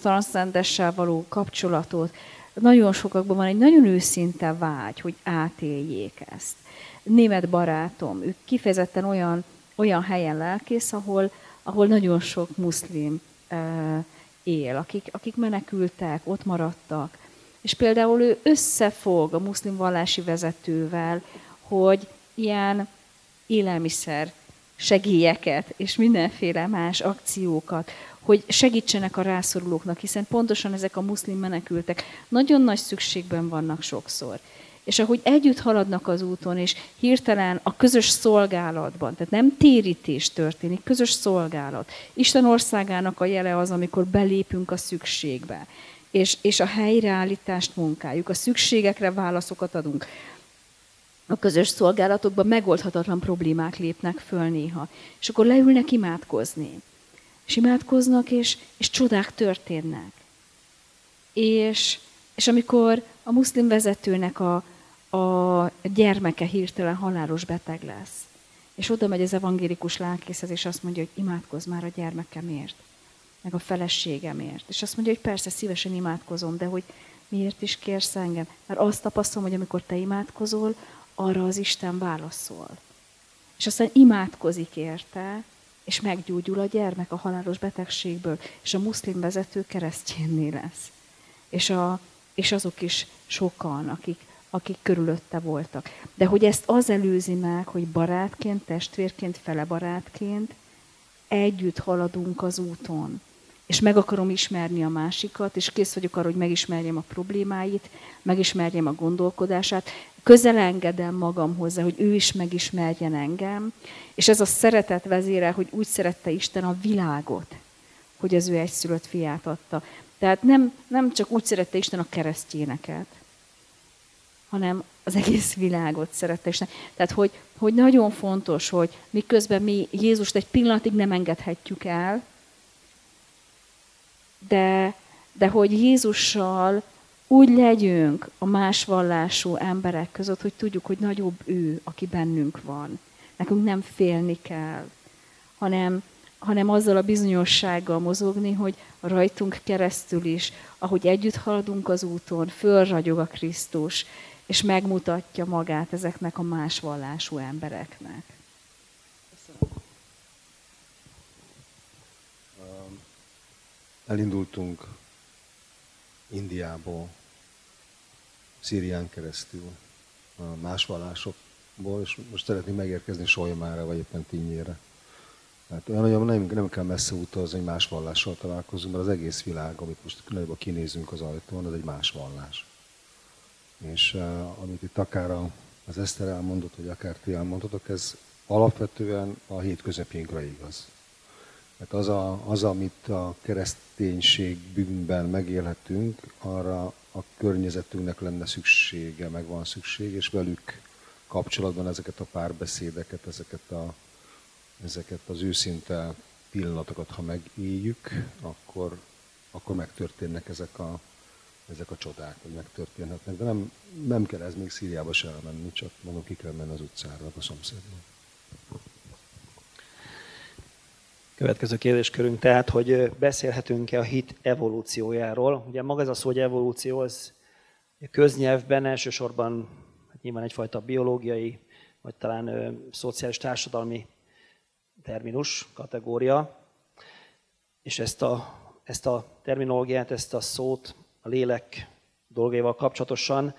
transzcendessel való kapcsolatot, nagyon sokakban van egy nagyon őszinte vágy, hogy átéljék ezt. Német barátom, ő kifejezetten olyan, olyan helyen lelkész, ahol, ahol nagyon sok muszlim él, akik, akik menekültek, ott maradtak. És például ő összefog a muszlim vallási vezetővel, hogy ilyen élelmiszer segélyeket és mindenféle más akciókat, hogy segítsenek a rászorulóknak, hiszen pontosan ezek a muszlim menekültek nagyon nagy szükségben vannak sokszor. És ahogy együtt haladnak az úton, és hirtelen a közös szolgálatban, tehát nem térítés történik, közös szolgálat. Isten országának a jele az, amikor belépünk a szükségbe, és, és a helyreállítást munkáljuk, a szükségekre válaszokat adunk. A közös szolgálatokban megoldhatatlan problémák lépnek föl néha, és akkor leülnek imádkozni. És imádkoznak, és, és csodák történnek. És, és amikor a muszlim vezetőnek a, a gyermeke hirtelen halálos beteg lesz. És oda megy az evangélikus lelkészhez, és azt mondja, hogy imádkozz már a gyermekemért, meg a feleségemért. És azt mondja, hogy persze, szívesen imádkozom, de hogy miért is kérsz engem? Mert azt tapasztalom, hogy amikor te imádkozol, arra az Isten válaszol. És aztán imádkozik érte, és meggyógyul a gyermek a halálos betegségből, és a muszlim vezető keresztjénné lesz. És, a, és azok is sokan, akik akik körülötte voltak. De hogy ezt az előzi meg, hogy barátként, testvérként, fele barátként együtt haladunk az úton. És meg akarom ismerni a másikat, és kész vagyok arra, hogy megismerjem a problémáit, megismerjem a gondolkodását, közel engedem magam hozzá, hogy ő is megismerjen engem, és ez a szeretet vezére, hogy úgy szerette Isten a világot, hogy az ő egyszülött fiát adta. Tehát nem, nem csak úgy szerette Isten a keresztjéneket, hanem az egész világot szerette Isten. Tehát, hogy, hogy nagyon fontos, hogy miközben mi Jézust egy pillanatig nem engedhetjük el, de, de hogy Jézussal úgy legyünk a más vallású emberek között, hogy tudjuk, hogy nagyobb ő, aki bennünk van. Nekünk nem félni kell, hanem, hanem azzal a bizonyossággal mozogni, hogy rajtunk keresztül is, ahogy együtt haladunk az úton, fölragyog a Krisztus, és megmutatja magát ezeknek a más vallású embereknek. Elindultunk Indiából, Szírián keresztül, más vallásokból, és most szeretnénk megérkezni Solymára, vagy éppen Tinyére. Hát olyan nagyon nem, nem kell messze utazni, hogy más vallással találkozunk, mert az egész világ, amit most nagyobb kinézünk az ajtón, az egy más vallás. És uh, amit itt akár az Eszter elmondott, vagy akár ti elmondhatok, ez alapvetően a hét közepénkre igaz. Hát az, a, az, amit a kereszténységünkben megélhetünk, arra a környezetünknek lenne szüksége, meg van szükség, és velük kapcsolatban ezeket a párbeszédeket, ezeket, a, ezeket az őszinte pillanatokat, ha megéljük, akkor, akkor megtörténnek ezek a, ezek a csodák, hogy megtörténhetnek. De nem, nem kell ez még Szíriába se elmenni, csak mondom, ki kell menni az utcára, a szomszédban. Következő kérdéskörünk tehát, hogy beszélhetünk-e a hit evolúciójáról. Ugye maga ez a szó, hogy evolúció, az köznyelvben elsősorban hát nyilván egyfajta biológiai, vagy talán szociális társadalmi terminus, kategória, és ezt a, ezt a terminológiát, ezt a szót a lélek dolgaival kapcsolatosan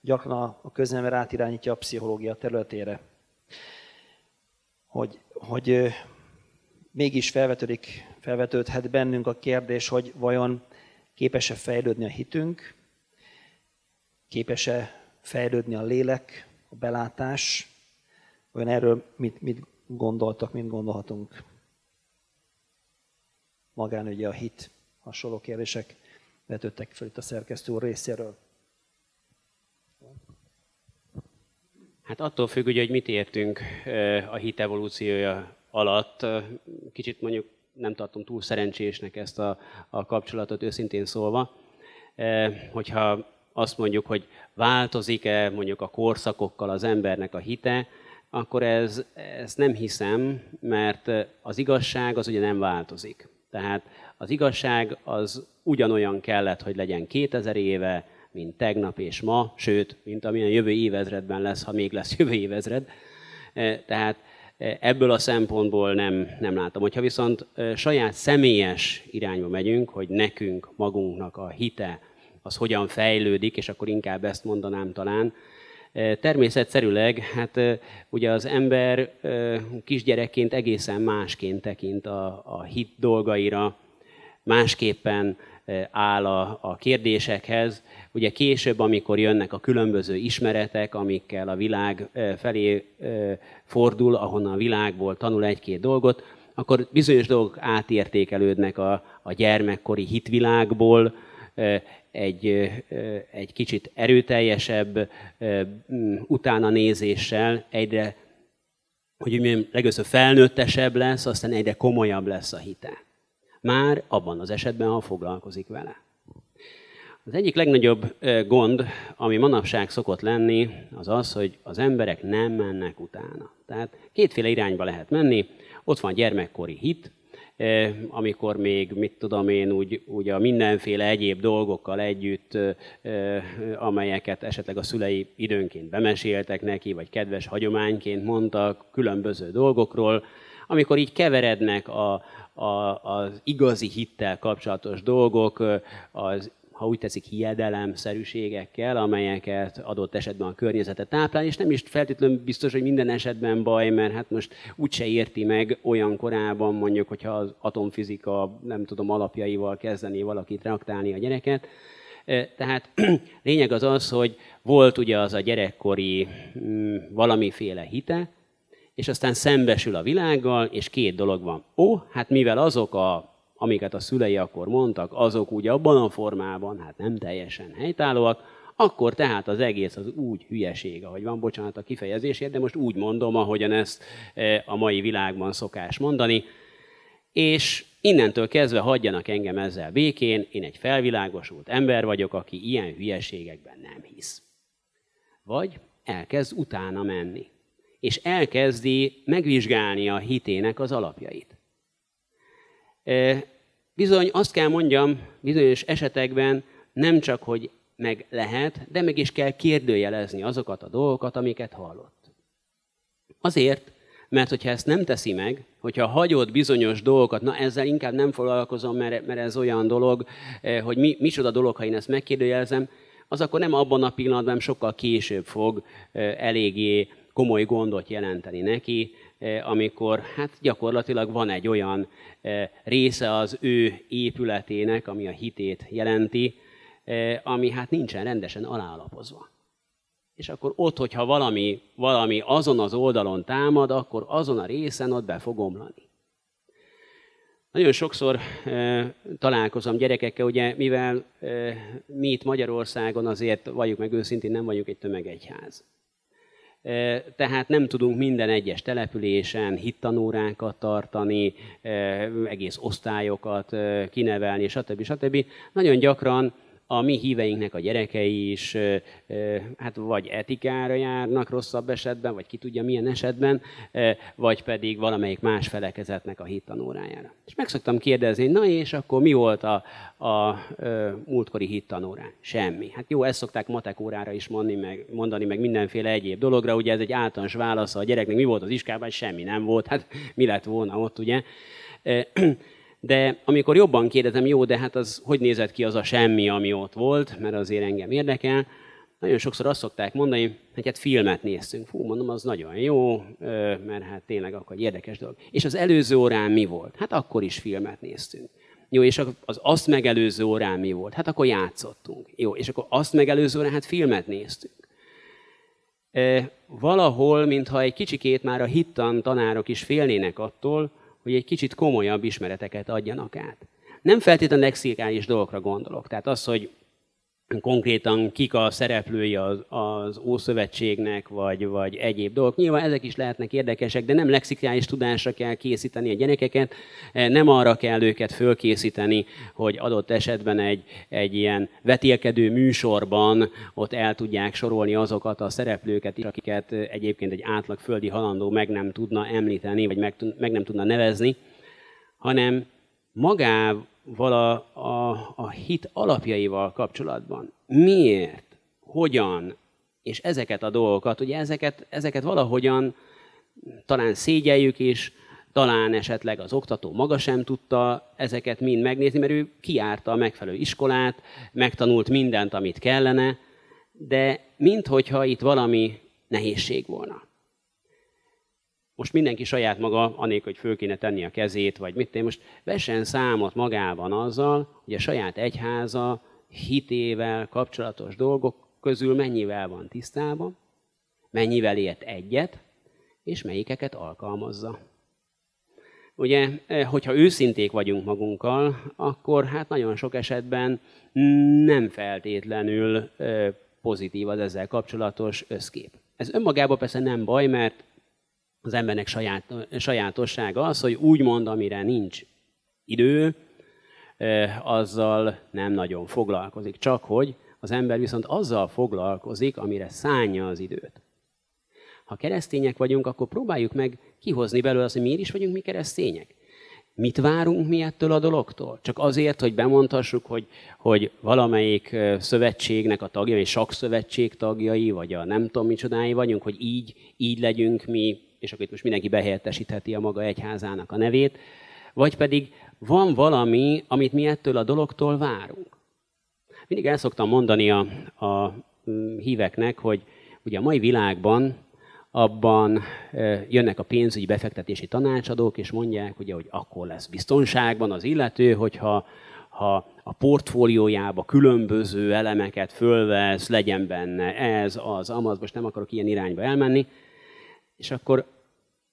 gyakran a köznyelven átirányítja a pszichológia területére. Hogy, hogy mégis felvetődik, felvetődhet bennünk a kérdés, hogy vajon képes-e fejlődni a hitünk, képes-e fejlődni a lélek, a belátás, vajon erről mit, mit gondoltak, mit gondolhatunk. Magánügye a hit, hasonló kérdések vetődtek fel itt a szerkesztő részéről. Hát attól függ, ugye, hogy mit értünk a hit evolúciója alatt. Kicsit mondjuk nem tartom túl szerencsésnek ezt a, a kapcsolatot, őszintén szólva. Hogyha azt mondjuk, hogy változik-e mondjuk a korszakokkal az embernek a hite, akkor ez, ezt nem hiszem, mert az igazság az ugye nem változik. Tehát az igazság az ugyanolyan kellett, hogy legyen 2000 éve, mint tegnap és ma, sőt, mint amilyen jövő évezredben lesz, ha még lesz jövő évezred. Tehát Ebből a szempontból nem, nem látom. Hogyha viszont saját személyes irányba megyünk, hogy nekünk, magunknak a hite, az hogyan fejlődik, és akkor inkább ezt mondanám talán, Természetszerűleg, hát ugye az ember kisgyerekként egészen másként tekint a, a hit dolgaira, másképpen áll a, a kérdésekhez. Ugye később, amikor jönnek a különböző ismeretek, amikkel a világ felé fordul, ahonnan a világból tanul egy-két dolgot, akkor bizonyos dolgok átértékelődnek a, a gyermekkori hitvilágból, egy, egy kicsit erőteljesebb utána nézéssel egyre, hogy mondjam, legőször felnőttesebb lesz, aztán egyre komolyabb lesz a hite. Már abban az esetben, ha foglalkozik vele. Az egyik legnagyobb gond, ami manapság szokott lenni, az az, hogy az emberek nem mennek utána. Tehát kétféle irányba lehet menni. Ott van gyermekkori hit, amikor még, mit tudom én, úgy, úgy a mindenféle egyéb dolgokkal együtt, amelyeket esetleg a szülei időnként bemeséltek neki, vagy kedves hagyományként mondtak különböző dolgokról, amikor így keverednek a, a, az igazi hittel kapcsolatos dolgok, az ha úgy teszik, hiedelemszerűségekkel, amelyeket adott esetben a környezetet táplál, és nem is feltétlenül biztos, hogy minden esetben baj, mert hát most úgyse érti meg olyan korában, mondjuk, hogyha az atomfizika, nem tudom, alapjaival kezdeni valakit reaktálni a gyereket. Tehát lényeg az az, hogy volt ugye az a gyerekkori mm, valamiféle hite, és aztán szembesül a világgal, és két dolog van. Ó, hát mivel azok a amiket a szülei akkor mondtak, azok úgy abban a formában, hát nem teljesen helytállóak, akkor tehát az egész az úgy hülyeség, ahogy van, bocsánat a kifejezésért, de most úgy mondom, ahogyan ezt e, a mai világban szokás mondani, és innentől kezdve hagyjanak engem ezzel békén, én egy felvilágosult ember vagyok, aki ilyen hülyeségekben nem hisz. Vagy elkezd utána menni, és elkezdi megvizsgálni a hitének az alapjait. Bizony azt kell mondjam, bizonyos esetekben nem csak, hogy meg lehet, de meg is kell kérdőjelezni azokat a dolgokat, amiket hallott. Azért, mert hogyha ezt nem teszi meg, hogyha hagyod bizonyos dolgokat, na ezzel inkább nem foglalkozom, mert, mert ez olyan dolog, hogy mi, micsoda dolog, ha én ezt megkérdőjelezem, az akkor nem abban a pillanatban, sokkal később fog eléggé komoly gondot jelenteni neki, amikor hát gyakorlatilag van egy olyan része az ő épületének, ami a hitét jelenti, ami hát nincsen rendesen alálapozva. És akkor ott, hogyha valami, valami azon az oldalon támad, akkor azon a részen ott be fog omlani. Nagyon sokszor e, találkozom gyerekekkel, ugye, mivel e, mi itt Magyarországon azért, valljuk meg őszintén, nem vagyunk egy tömegegyház. Tehát nem tudunk minden egyes településen hittanórákat tartani, egész osztályokat kinevelni, stb. stb. Nagyon gyakran a mi híveinknek a gyerekei is hát vagy etikára járnak rosszabb esetben, vagy ki tudja milyen esetben, vagy pedig valamelyik más felekezetnek a hittanórájára. És meg szoktam kérdezni, na és akkor mi volt a, a, a múltkori hittanórán? Semmi. Hát jó, ezt szokták matek órára is mondani meg, mondani, meg mindenféle egyéb dologra, ugye ez egy általános válasz a gyereknek, mi volt az iskában, semmi nem volt, hát mi lett volna ott, ugye? De amikor jobban kérdezem, jó, de hát az hogy nézett ki az a semmi, ami ott volt, mert azért engem érdekel, nagyon sokszor azt szokták mondani, hogy hát filmet néztünk. Fú, mondom, az nagyon jó, mert hát tényleg akkor egy érdekes dolog. És az előző órán mi volt? Hát akkor is filmet néztünk. Jó, és az azt megelőző órán mi volt? Hát akkor játszottunk. Jó, és akkor azt megelőző órán hát filmet néztünk. E, valahol, mintha egy kicsikét már a hittan tanárok is félnének attól, hogy egy kicsit komolyabb ismereteket adjanak át. Nem feltétlenül lexikális dolgokra gondolok. Tehát az, hogy konkrétan kik a szereplői az, az Ószövetségnek, vagy, vagy egyéb dolgok. Nyilván ezek is lehetnek érdekesek, de nem lexikális tudásra kell készíteni a gyerekeket, nem arra kell őket fölkészíteni, hogy adott esetben egy, egy ilyen vetélkedő műsorban ott el tudják sorolni azokat a szereplőket, akiket egyébként egy átlag földi halandó meg nem tudna említeni, vagy meg, meg nem tudna nevezni, hanem magával a, a, a hit alapjaival kapcsolatban. Miért? Hogyan? És ezeket a dolgokat, ugye ezeket, ezeket valahogyan talán szégyeljük is, talán esetleg az oktató maga sem tudta ezeket mind megnézni, mert ő kiárta a megfelelő iskolát, megtanult mindent, amit kellene, de minthogyha itt valami nehézség volna most mindenki saját maga, anélkül, hogy föl kéne tenni a kezét, vagy mit én most vessen számot magában azzal, hogy a saját egyháza hitével kapcsolatos dolgok közül mennyivel van tisztában, mennyivel ért egyet, és melyikeket alkalmazza. Ugye, e, hogyha őszinték vagyunk magunkkal, akkor hát nagyon sok esetben nem feltétlenül e, pozitív az ezzel kapcsolatos összkép. Ez önmagában persze nem baj, mert az embernek saját, sajátossága az, hogy úgy mond, amire nincs idő, azzal nem nagyon foglalkozik. Csak hogy az ember viszont azzal foglalkozik, amire szánja az időt. Ha keresztények vagyunk, akkor próbáljuk meg kihozni belőle azt, hogy miért is vagyunk mi keresztények. Mit várunk mi ettől a dologtól? Csak azért, hogy bemondhassuk, hogy, hogy valamelyik szövetségnek a tagjai, vagy sakszövetség tagjai, vagy a nem tudom micsodái vagyunk, hogy így, így legyünk mi és akkor itt most mindenki behelyettesítheti a maga egyházának a nevét, vagy pedig van valami, amit mi ettől a dologtól várunk. Mindig el szoktam mondani a, a mm, híveknek, hogy ugye a mai világban abban jönnek a pénzügyi befektetési tanácsadók, és mondják, ugye, hogy akkor lesz biztonságban az illető, hogyha ha a portfóliójába különböző elemeket fölvesz, legyen benne ez, az, amaz, most nem akarok ilyen irányba elmenni, és akkor,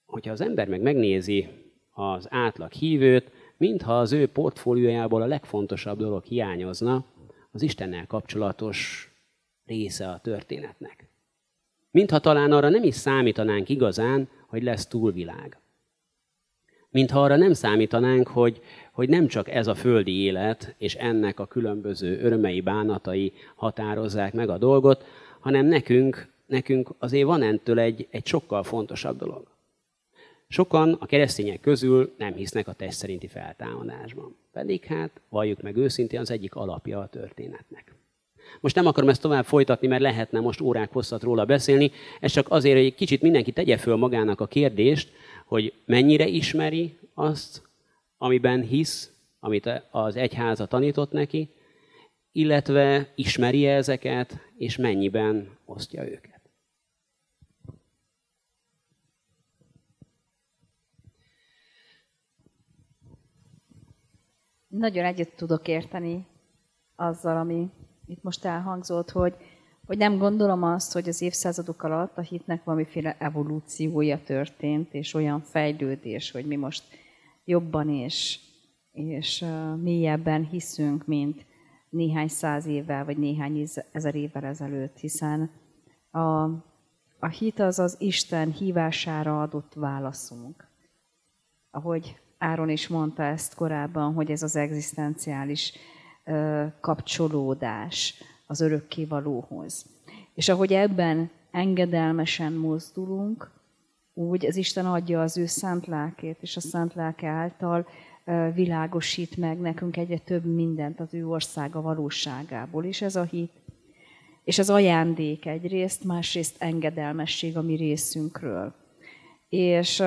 hogyha az ember meg megnézi az átlag hívőt, mintha az ő portfóliójából a legfontosabb dolog hiányozna, az Istennel kapcsolatos része a történetnek. Mintha talán arra nem is számítanánk igazán, hogy lesz túlvilág. Mintha arra nem számítanánk, hogy, hogy nem csak ez a földi élet, és ennek a különböző örömei, bánatai határozzák meg a dolgot, hanem nekünk nekünk azért van ettől egy, egy sokkal fontosabb dolog. Sokan a keresztények közül nem hisznek a test szerinti feltámadásban. Pedig hát, valljuk meg őszintén, az egyik alapja a történetnek. Most nem akarom ezt tovább folytatni, mert lehetne most órák hosszat róla beszélni. Ez csak azért, hogy egy kicsit mindenki tegye föl magának a kérdést, hogy mennyire ismeri azt, amiben hisz, amit az egyháza tanított neki, illetve ismeri ezeket, és mennyiben osztja őket. Nagyon egyet tudok érteni azzal, ami itt most elhangzott, hogy, hogy nem gondolom azt, hogy az évszázadok alatt a hitnek valamiféle evolúciója történt, és olyan fejlődés, hogy mi most jobban és, és mélyebben hiszünk, mint néhány száz évvel, vagy néhány ezer évvel ezelőtt, hiszen a, a hit az az Isten hívására adott válaszunk. Ahogy Áron is mondta ezt korábban, hogy ez az egzisztenciális kapcsolódás az örökkévalóhoz. És ahogy ebben engedelmesen mozdulunk, úgy az Isten adja az ő szent lelkét, és a szent lelke által világosít meg nekünk egyre több mindent az ő országa valóságából. És ez a hit, és az ajándék egyrészt, másrészt engedelmesség a mi részünkről. És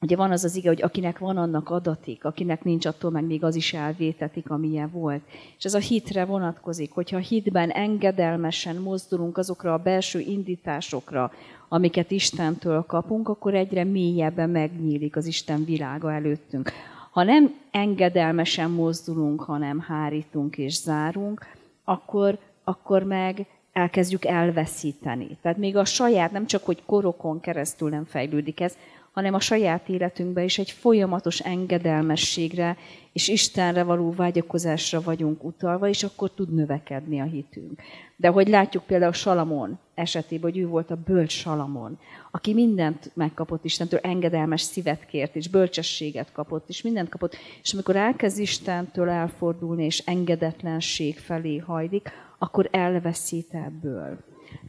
Ugye van az az ige, hogy akinek van, annak adatik, akinek nincs, attól meg még az is elvétetik, amilyen volt. És ez a hitre vonatkozik, hogyha hitben engedelmesen mozdulunk azokra a belső indításokra, amiket Istentől kapunk, akkor egyre mélyebben megnyílik az Isten világa előttünk. Ha nem engedelmesen mozdulunk, hanem hárítunk és zárunk, akkor, akkor meg elkezdjük elveszíteni. Tehát még a saját, nem csak, hogy korokon keresztül nem fejlődik ez, hanem a saját életünkben is egy folyamatos engedelmességre és Istenre való vágyakozásra vagyunk utalva, és akkor tud növekedni a hitünk. De hogy látjuk például Salamon esetében, hogy ő volt a bölcs Salamon, aki mindent megkapott Istentől, engedelmes szívet kért, és bölcsességet kapott, és mindent kapott. És amikor elkezd Istentől elfordulni, és engedetlenség felé hajlik, akkor elveszít ebből.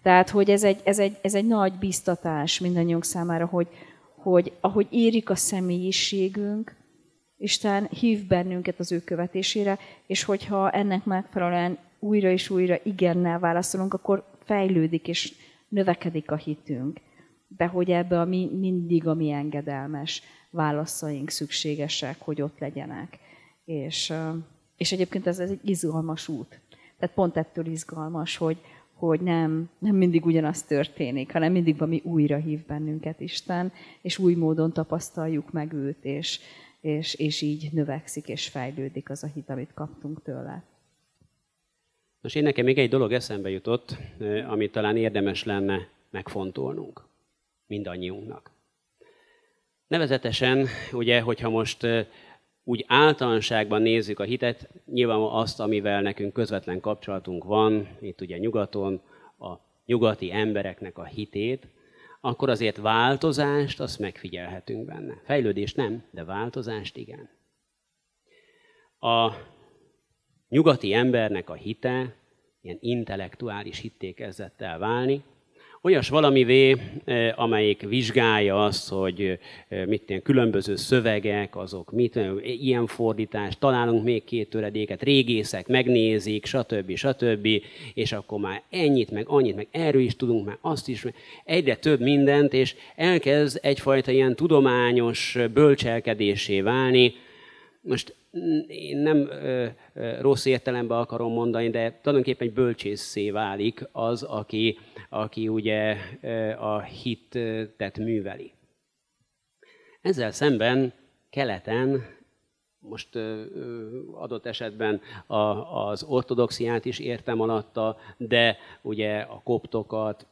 Tehát, hogy ez egy, ez egy, ez egy nagy biztatás mindannyiunk számára, hogy, hogy ahogy érik a személyiségünk, Isten hív bennünket az ő követésére, és hogyha ennek megfelelően újra és újra igennel válaszolunk, akkor fejlődik és növekedik a hitünk. De hogy ebbe a mi, mindig a mi engedelmes válaszaink szükségesek, hogy ott legyenek. És, és egyébként ez, ez egy izgalmas út. Tehát pont ettől izgalmas, hogy, hogy nem, nem mindig ugyanaz történik, hanem mindig valami újra hív bennünket Isten, és új módon tapasztaljuk meg őt, és, és, és így növekszik és fejlődik az a hit, amit kaptunk tőle. Most én nekem még egy dolog eszembe jutott, amit talán érdemes lenne megfontolnunk mindannyiunknak. Nevezetesen, ugye, hogyha most úgy általánosságban nézzük a hitet, nyilván azt, amivel nekünk közvetlen kapcsolatunk van, itt ugye nyugaton, a nyugati embereknek a hitét, akkor azért változást azt megfigyelhetünk benne. Fejlődést nem, de változást igen. A nyugati embernek a hite ilyen intellektuális hitté kezdett el válni, olyas valamivé, amelyik vizsgálja azt, hogy mit tenni, különböző szövegek, azok mit, ilyen fordítás, találunk még két töredéket, régészek megnézik, stb. stb. És akkor már ennyit, meg annyit, meg erről is tudunk, már azt is, egyre több mindent, és elkezd egyfajta ilyen tudományos bölcselkedésé válni. Most én nem ö, ö, rossz értelemben akarom mondani, de tulajdonképpen egy bölcsészé válik az, aki, aki ugye ö, a hitet műveli. Ezzel szemben keleten, most ö, adott esetben a, az ortodoxiát is értem alatta, de ugye a koptokat,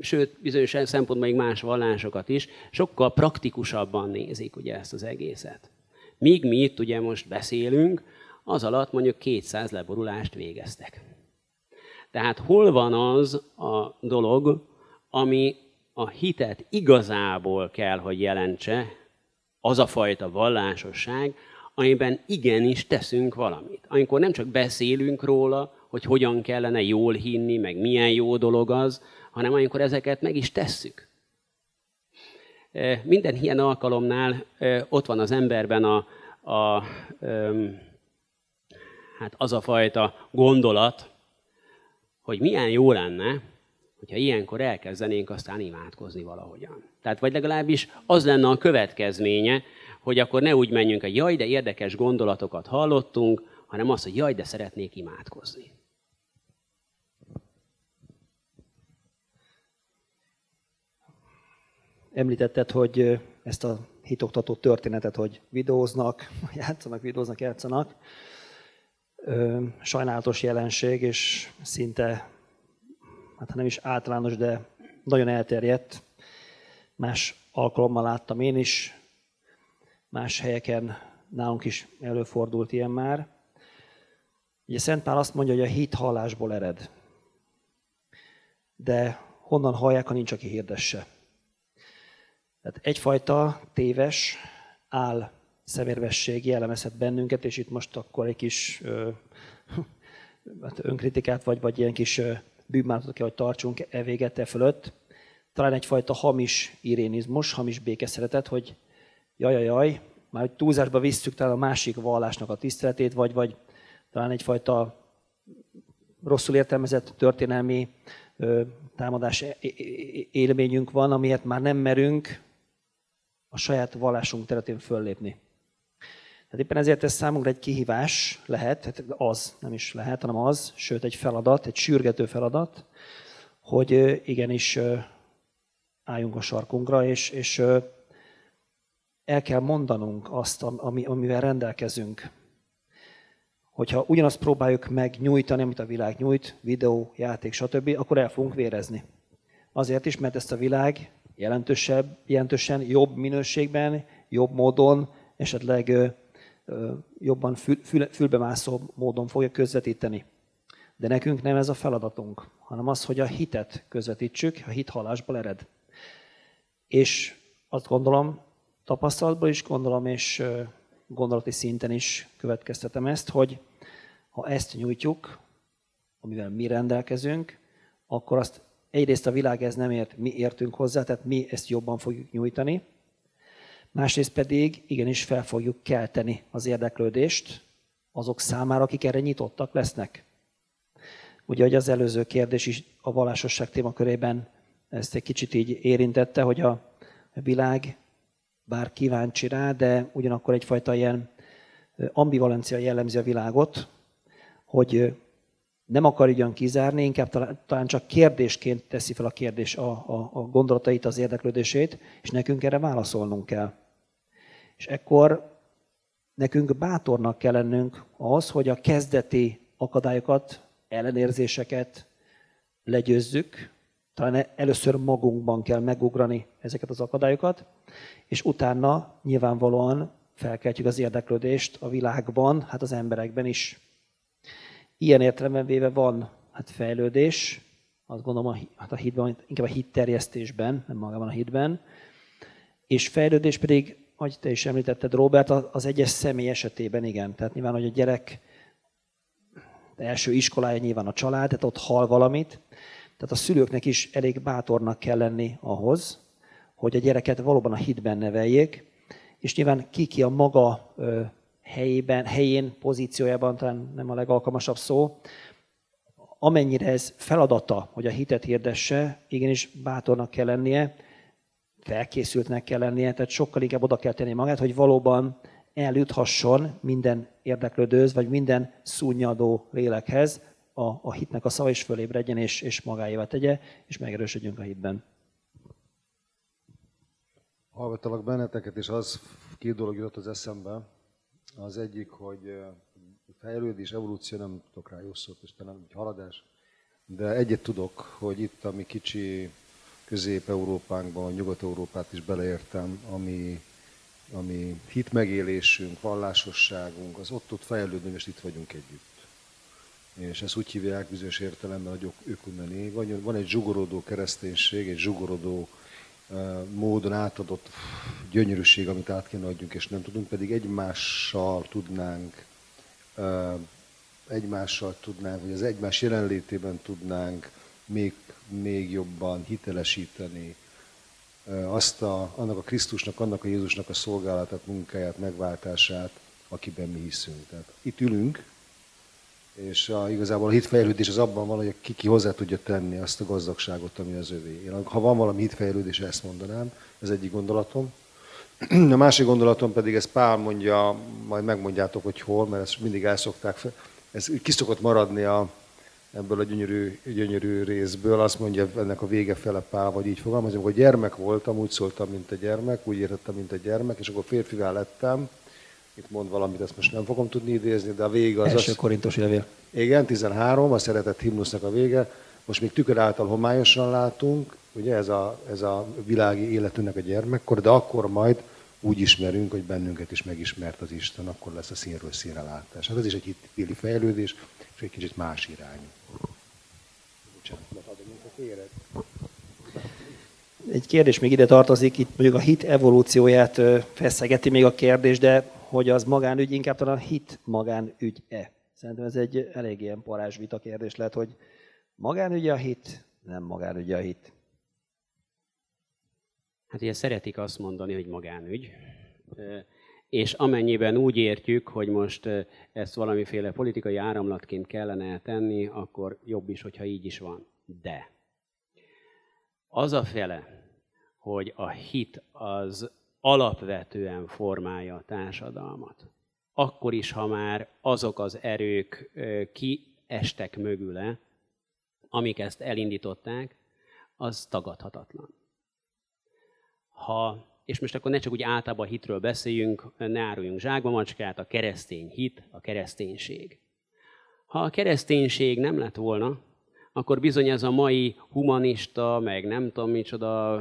sőt, bizonyos szempontból még más vallásokat is, sokkal praktikusabban nézik ugye ezt az egészet. Míg mi itt ugye most beszélünk, az alatt mondjuk 200 leborulást végeztek. Tehát hol van az a dolog, ami a hitet igazából kell, hogy jelentse, az a fajta vallásosság, amiben igenis teszünk valamit. Amikor nem csak beszélünk róla, hogy hogyan kellene jól hinni, meg milyen jó dolog az, hanem amikor ezeket meg is tesszük. Minden ilyen alkalomnál ott van az emberben a, a, hát az a fajta gondolat, hogy milyen jó lenne, hogyha ilyenkor elkezdenénk aztán imádkozni valahogyan. Tehát vagy legalábbis az lenne a következménye, hogy akkor ne úgy menjünk, hogy jaj, de érdekes gondolatokat hallottunk, hanem az, hogy jaj, de szeretnék imádkozni. Említetted, hogy ezt a hitoktató történetet, hogy videóznak, játszanak, videóznak, játszanak. Sajnálatos jelenség, és szinte, hát nem is általános, de nagyon elterjedt. Más alkalommal láttam én is, más helyeken nálunk is előfordult ilyen már. Ugye Szent Pál azt mondja, hogy a hit hallásból ered. De honnan hallják, ha nincs, aki hirdesse. Tehát egyfajta téves, áll szemérvesség jellemezhet bennünket, és itt most akkor egy kis ö, hát önkritikát, vagy, vagy ilyen kis bűnmálatot kell, hogy tartsunk e véget e fölött. Talán egyfajta hamis irénizmus, hamis békeszeretet, hogy jaj, jaj, már hogy túlzásba visszük talán a másik vallásnak a tiszteletét, vagy, vagy talán egyfajta rosszul értelmezett történelmi ö, támadás élményünk van, amiért már nem merünk a saját vallásunk területén föllépni. Tehát éppen ezért ez számunkra egy kihívás lehet, hát az nem is lehet, hanem az, sőt egy feladat, egy sürgető feladat, hogy igenis álljunk a sarkunkra, és, és el kell mondanunk azt, ami, amivel rendelkezünk. Hogyha ugyanazt próbáljuk meg nyújtani, amit a világ nyújt, videó, játék, stb., akkor el fogunk vérezni. Azért is, mert ezt a világ jelentősebb, jelentősen jobb minőségben, jobb módon, esetleg jobban fül, fül, fülbemászó módon fogja közvetíteni. De nekünk nem ez a feladatunk, hanem az, hogy a hitet közvetítsük, a hit halásból ered. És azt gondolom, tapasztalatból is gondolom, és gondolati szinten is következtetem ezt, hogy ha ezt nyújtjuk, amivel mi rendelkezünk, akkor azt egyrészt a világ ez nem ért, mi értünk hozzá, tehát mi ezt jobban fogjuk nyújtani. Másrészt pedig igenis fel fogjuk kelteni az érdeklődést azok számára, akik erre nyitottak lesznek. Ugye, hogy az előző kérdés is a vallásosság témakörében ezt egy kicsit így érintette, hogy a világ bár kíváncsi rá, de ugyanakkor egyfajta ilyen ambivalencia jellemzi a világot, hogy nem akar ugyan kizárni, inkább talán, talán csak kérdésként teszi fel a kérdés a, a, a gondolatait, az érdeklődését, és nekünk erre válaszolnunk kell. És ekkor nekünk bátornak kell lennünk az, hogy a kezdeti akadályokat, ellenérzéseket legyőzzük, talán először magunkban kell megugrani ezeket az akadályokat, és utána nyilvánvalóan felkeltjük az érdeklődést a világban, hát az emberekben is. Ilyen értelemben véve van hát fejlődés, azt gondolom a, hát a hitben, inkább a hitterjesztésben, nem magában a hitben, és fejlődés pedig, ahogy te is említetted, Robert, az egyes személy esetében igen. Tehát nyilván, hogy a gyerek első iskolája nyilván a család, tehát ott hal valamit, tehát a szülőknek is elég bátornak kell lenni ahhoz, hogy a gyereket valóban a hitben neveljék, és nyilván ki-ki a maga helyében, helyén, pozíciójában, talán nem a legalkalmasabb szó, amennyire ez feladata, hogy a hitet hirdesse, igenis bátornak kell lennie, felkészültnek kell lennie, tehát sokkal inkább oda kell tenni magát, hogy valóban eljuthasson minden érdeklődőz, vagy minden szúnyadó lélekhez, a, a hitnek a szava is fölébredjen, és, és magáévá tegye, és megerősödjünk a hitben. Hallgattalak benneteket, és az két dolog jutott az eszembe. Az egyik, hogy fejlődés, evolúció, nem tudok rá jó szót, és talán egy haladás, de egyet tudok, hogy itt a mi kicsi Közép-Európánkban, Nyugat-Európát is beleértem, ami, ami hitmegélésünk, vallásosságunk, az ott-ott fejlődünk, és itt vagyunk együtt és ezt úgy hívják bizonyos értelemben, hogy ökumeni. Van egy zsugorodó kereszténység, egy zsugorodó módon átadott gyönyörűség, amit át kéne adjunk, és nem tudunk, pedig egymással tudnánk, egymással tudnánk, vagy az egymás jelenlétében tudnánk még, még jobban hitelesíteni azt a, annak a Krisztusnak, annak a Jézusnak a szolgálatát, munkáját, megváltását, akiben mi hiszünk. Tehát itt ülünk, és a, igazából a hitfejlődés az abban van, hogy ki, ki hozzá tudja tenni azt a gazdagságot, ami az övé. Én, ha van valami hitfejlődés, ezt mondanám, ez egyik gondolatom. A másik gondolatom pedig, ezt Pál mondja, majd megmondjátok, hogy hol, mert ezt mindig elszokták fel. Ez ki szokott maradni a, ebből a gyönyörű, gyönyörű részből. Azt mondja ennek a vége fele Pál, vagy így fogalmazom, hogy gyermek voltam, úgy szóltam, mint a gyermek, úgy értettem, mint a gyermek, és akkor férfivá lettem. Itt mond valamit, ezt most nem fogom tudni idézni, de a vége az... Első az, korintus levél. Igen, 13, a szeretett himnusznak a vége. Most még tükör által homályosan látunk, ugye ez a, ez a világi életünknek a gyermekkor, de akkor majd úgy ismerünk, hogy bennünket is megismert az Isten, akkor lesz a színről színre látás. Hát ez is egy hitbéli fejlődés, és egy kicsit más irányú. Egy kérdés még ide tartozik, itt mondjuk a hit evolúcióját feszegeti még a kérdés, de hogy az magánügy, inkább talán hit magánügy-e? Szerintem ez egy elég ilyen parázsvita kérdés lehet, hogy magánügy a hit, nem magánügy a hit. Hát ugye szeretik azt mondani, hogy magánügy, és amennyiben úgy értjük, hogy most ezt valamiféle politikai áramlatként kellene tenni, akkor jobb is, hogyha így is van. De az a fele, hogy a hit az alapvetően formálja a társadalmat, akkor is, ha már azok az erők kiestek mögüle, amik ezt elindították, az tagadhatatlan ha, és most akkor ne csak úgy általában hitről beszéljünk, ne áruljunk zsákba macskát, a keresztény hit, a kereszténység. Ha a kereszténység nem lett volna, akkor bizony ez a mai humanista, meg nem tudom micsoda,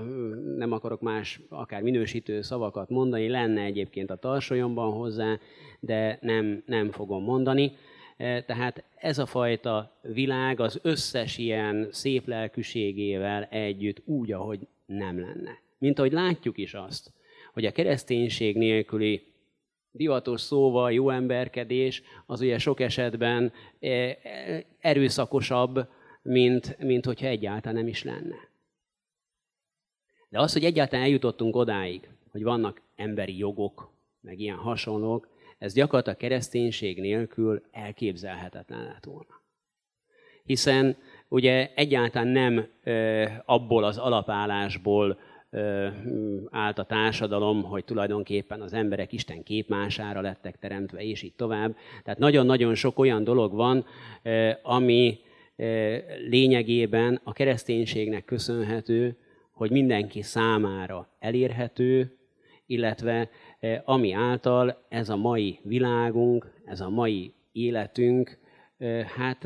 nem akarok más akár minősítő szavakat mondani, lenne egyébként a tarsolyomban hozzá, de nem, nem fogom mondani. E, tehát ez a fajta világ az összes ilyen szép lelkűségével együtt úgy, ahogy nem lenne. Mint ahogy látjuk is azt, hogy a kereszténység nélküli divatos szóval jó emberkedés az ugye sok esetben e, e, erőszakosabb, mint, mint hogyha egyáltalán nem is lenne. De az, hogy egyáltalán eljutottunk odáig, hogy vannak emberi jogok, meg ilyen hasonlók, ez gyakorlatilag kereszténység nélkül elképzelhetetlen lett volna. Hiszen ugye egyáltalán nem e, abból az alapállásból állt a társadalom, hogy tulajdonképpen az emberek Isten képmására lettek teremtve, és így tovább. Tehát nagyon-nagyon sok olyan dolog van, ami lényegében a kereszténységnek köszönhető, hogy mindenki számára elérhető, illetve ami által ez a mai világunk, ez a mai életünk, hát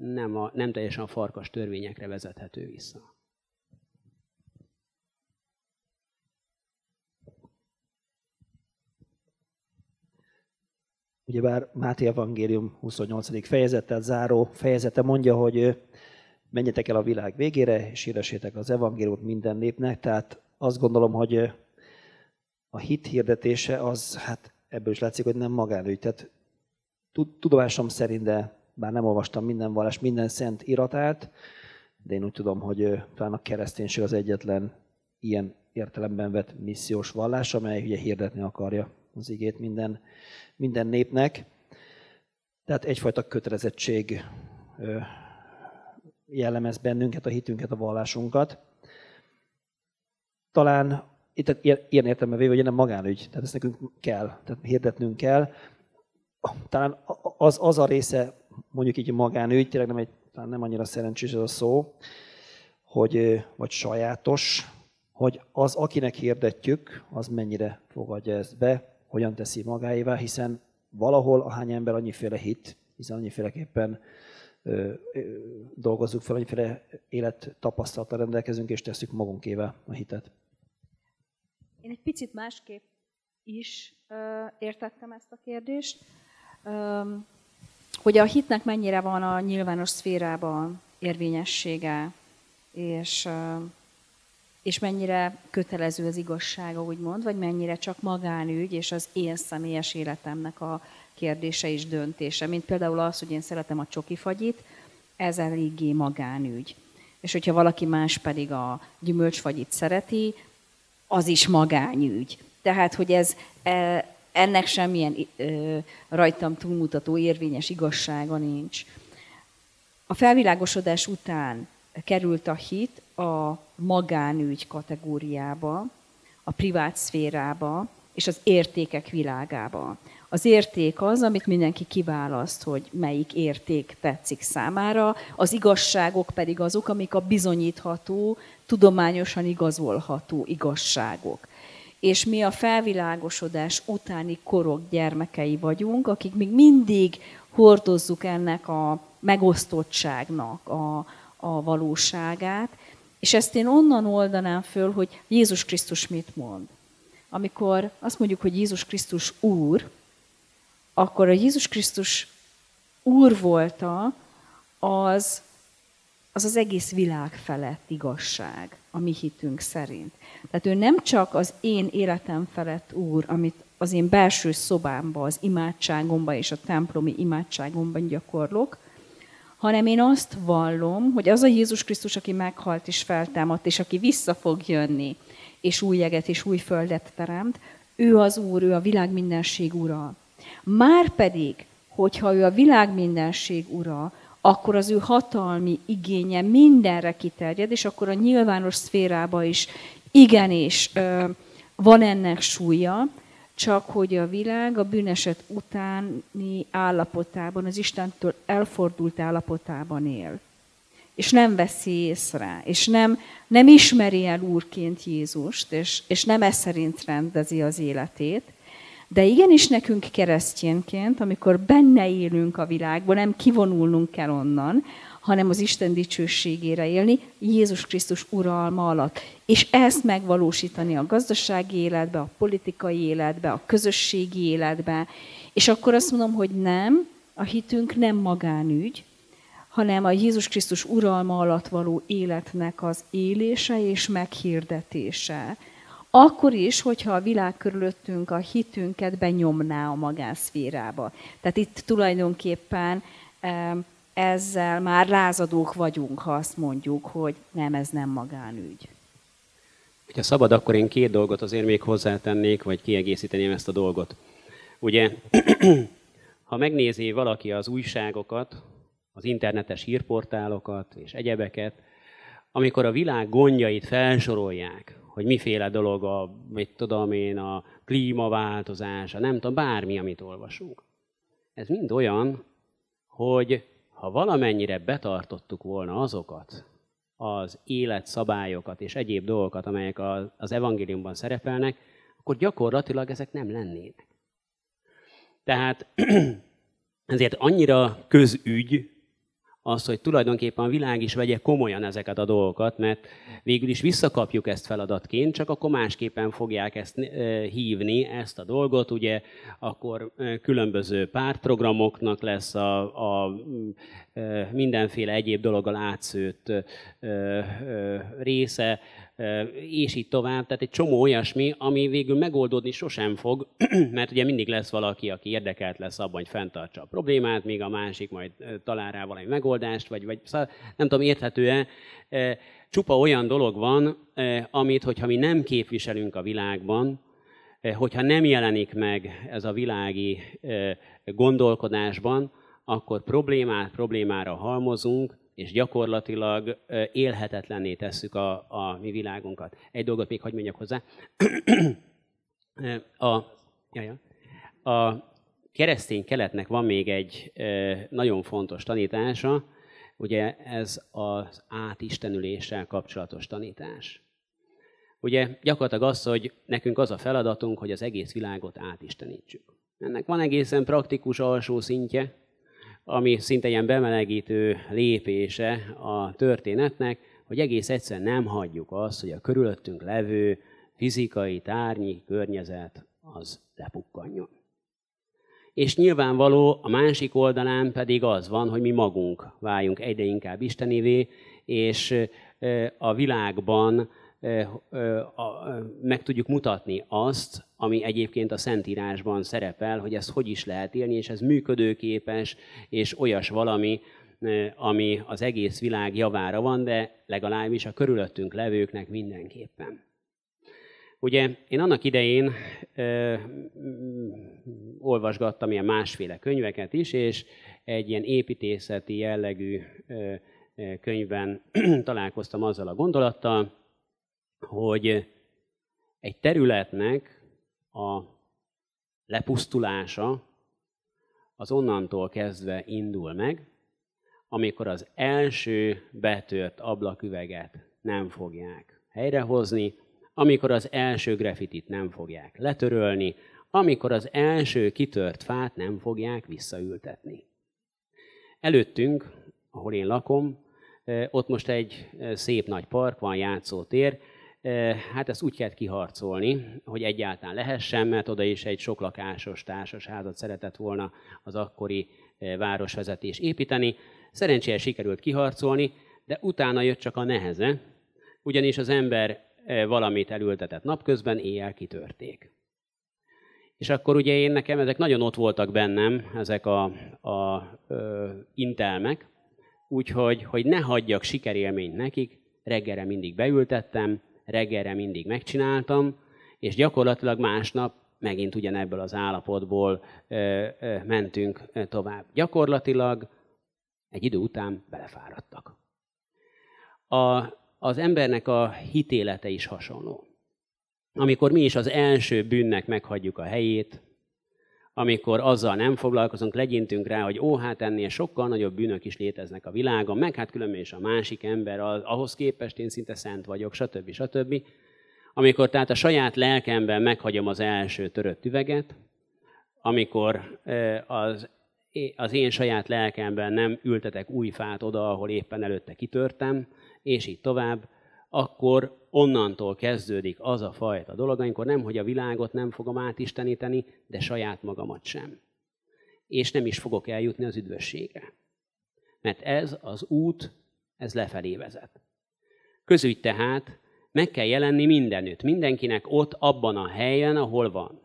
nem, a, nem teljesen a farkas törvényekre vezethető vissza. Ugyebár Máté Evangélium 28. fejezettel záró fejezete mondja, hogy menjetek el a világ végére, és híressétek az evangéliumot minden népnek. Tehát azt gondolom, hogy a hit hirdetése az, hát ebből is látszik, hogy nem magánügy. Tehát tudomásom szerint, de bár nem olvastam minden vallás, minden szent iratát, de én úgy tudom, hogy talán a kereszténység az egyetlen ilyen értelemben vett missziós vallás, amely ugye hirdetni akarja az igét minden minden népnek. Tehát egyfajta kötelezettség jellemez bennünket, a hitünket, a vallásunkat. Talán itt ilyen értelme véve, hogy nem magánügy, tehát ezt nekünk kell, tehát hirdetnünk kell. Talán az, az a része, mondjuk így magánügy, tényleg nem, egy, talán nem annyira szerencsés ez a szó, hogy, vagy sajátos, hogy az, akinek hirdetjük, az mennyire fogadja ezt be, hogyan teszi magáévá, hiszen valahol ahány ember annyiféle hit, hiszen annyiféleképpen ö, ö, dolgozzuk fel, annyiféle élettapasztalattal rendelkezünk, és tesszük magunkével a hitet. Én egy picit másképp is ö, értettem ezt a kérdést, ö, hogy a hitnek mennyire van a nyilvános szférában érvényessége, és ö, és mennyire kötelező az igazsága, úgymond, vagy mennyire csak magánügy, és az én személyes életemnek a kérdése és döntése. Mint például az, hogy én szeretem a csokifagyit, ez eléggé magánügy. És hogyha valaki más pedig a gyümölcsfagyit szereti, az is magányügy. Tehát, hogy ez e, ennek semmilyen rajtam túlmutató érvényes igazsága nincs. A felvilágosodás után került a hit a magánügy kategóriába, a privát szférába, és az értékek világába. Az érték az, amit mindenki kiválaszt, hogy melyik érték tetszik számára, az igazságok pedig azok, amik a bizonyítható, tudományosan igazolható igazságok. És mi a felvilágosodás utáni korok gyermekei vagyunk, akik még mindig hordozzuk ennek a megosztottságnak a, a valóságát, és ezt én onnan oldanám föl, hogy Jézus Krisztus mit mond. Amikor azt mondjuk, hogy Jézus Krisztus Úr, akkor a Jézus Krisztus Úr volta, az az, az egész világ felett igazság, a mi hitünk szerint. Tehát ő nem csak az én életem felett Úr, amit az én belső szobámba, az imádságomba és a templomi imádságomban gyakorlok, hanem én azt vallom, hogy az a Jézus Krisztus, aki meghalt és feltámadt, és aki vissza fog jönni, és új jeget és új földet teremt, ő az Úr, ő a világ mindenség ura. Már pedig, hogyha ő a világ mindenség ura, akkor az ő hatalmi igénye mindenre kiterjed, és akkor a nyilvános szférába is igenis van ennek súlya, csak hogy a világ a bűneset utáni állapotában, az Istentől elfordult állapotában él. És nem veszi észre, és nem, nem ismeri el úrként Jézust, és, és nem ez szerint rendezi az életét. De igenis nekünk keresztényként, amikor benne élünk a világban, nem kivonulnunk kell onnan, hanem az Isten dicsőségére élni, Jézus Krisztus uralma alatt. És ezt megvalósítani a gazdasági életbe, a politikai életbe, a közösségi életbe. És akkor azt mondom, hogy nem, a hitünk nem magánügy, hanem a Jézus Krisztus uralma alatt való életnek az élése és meghirdetése. Akkor is, hogyha a világ körülöttünk a hitünket benyomná a magánszférába. Tehát itt tulajdonképpen ezzel már lázadók vagyunk, ha azt mondjuk, hogy nem, ez nem magánügy. Ha szabad, akkor én két dolgot azért még hozzátennék, vagy kiegészíteném ezt a dolgot. Ugye, ha megnézi valaki az újságokat, az internetes hírportálokat és egyebeket, amikor a világ gondjait felsorolják, hogy miféle dolog a, mit tudom én, a klímaváltozás, a nem tudom, bármi, amit olvasunk. Ez mind olyan, hogy ha valamennyire betartottuk volna azokat az életszabályokat és egyéb dolgokat, amelyek az evangéliumban szerepelnek, akkor gyakorlatilag ezek nem lennének. Tehát ezért annyira közügy az, hogy tulajdonképpen a világ is vegye komolyan ezeket a dolgokat, mert végül is visszakapjuk ezt feladatként, csak akkor másképpen fogják ezt hívni, ezt a dolgot, ugye akkor különböző pártprogramoknak lesz a, a mindenféle egyéb dologgal átszőtt része, és így tovább. Tehát egy csomó olyasmi, ami végül megoldódni sosem fog, mert ugye mindig lesz valaki, aki érdekelt lesz abban, hogy fenntartsa a problémát, míg a másik majd talál rá valami megoldást, vagy, vagy szóval nem tudom, érthető-e. Csupa olyan dolog van, amit, hogyha mi nem képviselünk a világban, hogyha nem jelenik meg ez a világi gondolkodásban, akkor problémát problémára halmozunk, és gyakorlatilag élhetetlenné tesszük a, a mi világunkat. Egy dolgot még hagyd mondjak hozzá. a, jaja, a keresztény keletnek van még egy nagyon fontos tanítása, ugye ez az átistenüléssel kapcsolatos tanítás. Ugye gyakorlatilag az, hogy nekünk az a feladatunk, hogy az egész világot átistenítsük. Ennek van egészen praktikus alsó szintje, ami szinte ilyen bemelegítő lépése a történetnek, hogy egész egyszerűen nem hagyjuk azt, hogy a körülöttünk levő fizikai, tárnyi környezet az lepukkanjon. És nyilvánvaló a másik oldalán pedig az van, hogy mi magunk váljunk egyre inkább Istenévé, és a világban meg tudjuk mutatni azt, ami egyébként a Szentírásban szerepel, hogy ezt hogy is lehet élni, és ez működőképes, és olyas valami, ami az egész világ javára van, de legalábbis a körülöttünk levőknek mindenképpen. Ugye én annak idején ö, olvasgattam ilyen másféle könyveket is, és egy ilyen építészeti jellegű ö, könyvben találkoztam azzal a gondolattal, hogy egy területnek a lepusztulása az onnantól kezdve indul meg, amikor az első betört ablaküveget nem fogják helyrehozni, amikor az első grafitit nem fogják letörölni, amikor az első kitört fát nem fogják visszaültetni. Előttünk, ahol én lakom, ott most egy szép nagy park van, játszótér, Hát ezt úgy kellett kiharcolni, hogy egyáltalán lehessen, mert oda is egy soklakásos társasházat szeretett volna az akkori városvezetés építeni. Szerencsére sikerült kiharcolni, de utána jött csak a neheze, ugyanis az ember valamit elültetett napközben, éjjel kitörték. És akkor ugye én nekem ezek nagyon ott voltak bennem, ezek a, a a intelmek, úgyhogy hogy ne hagyjak sikerélményt nekik, reggelre mindig beültettem, reggelre mindig megcsináltam, és gyakorlatilag másnap megint ugyanebből az állapotból ö, ö, mentünk tovább. Gyakorlatilag egy idő után belefáradtak. A, az embernek a hitélete is hasonló. Amikor mi is az első bűnnek meghagyjuk a helyét, amikor azzal nem foglalkozunk, legyintünk rá, hogy ó, hát ennél sokkal nagyobb bűnök is léteznek a világon, meg hát különben is a másik ember, ahhoz képest én szinte szent vagyok, stb. stb. Amikor tehát a saját lelkemben meghagyom az első törött üveget, amikor az, az én saját lelkemben nem ültetek új fát oda, ahol éppen előtte kitörtem, és így tovább, akkor onnantól kezdődik az a fajta dolog, amikor nem, hogy a világot nem fogom átisteníteni, de saját magamat sem. És nem is fogok eljutni az üdvösségre. Mert ez az út, ez lefelé vezet. Közügy tehát meg kell jelenni mindenütt, mindenkinek ott, abban a helyen, ahol van.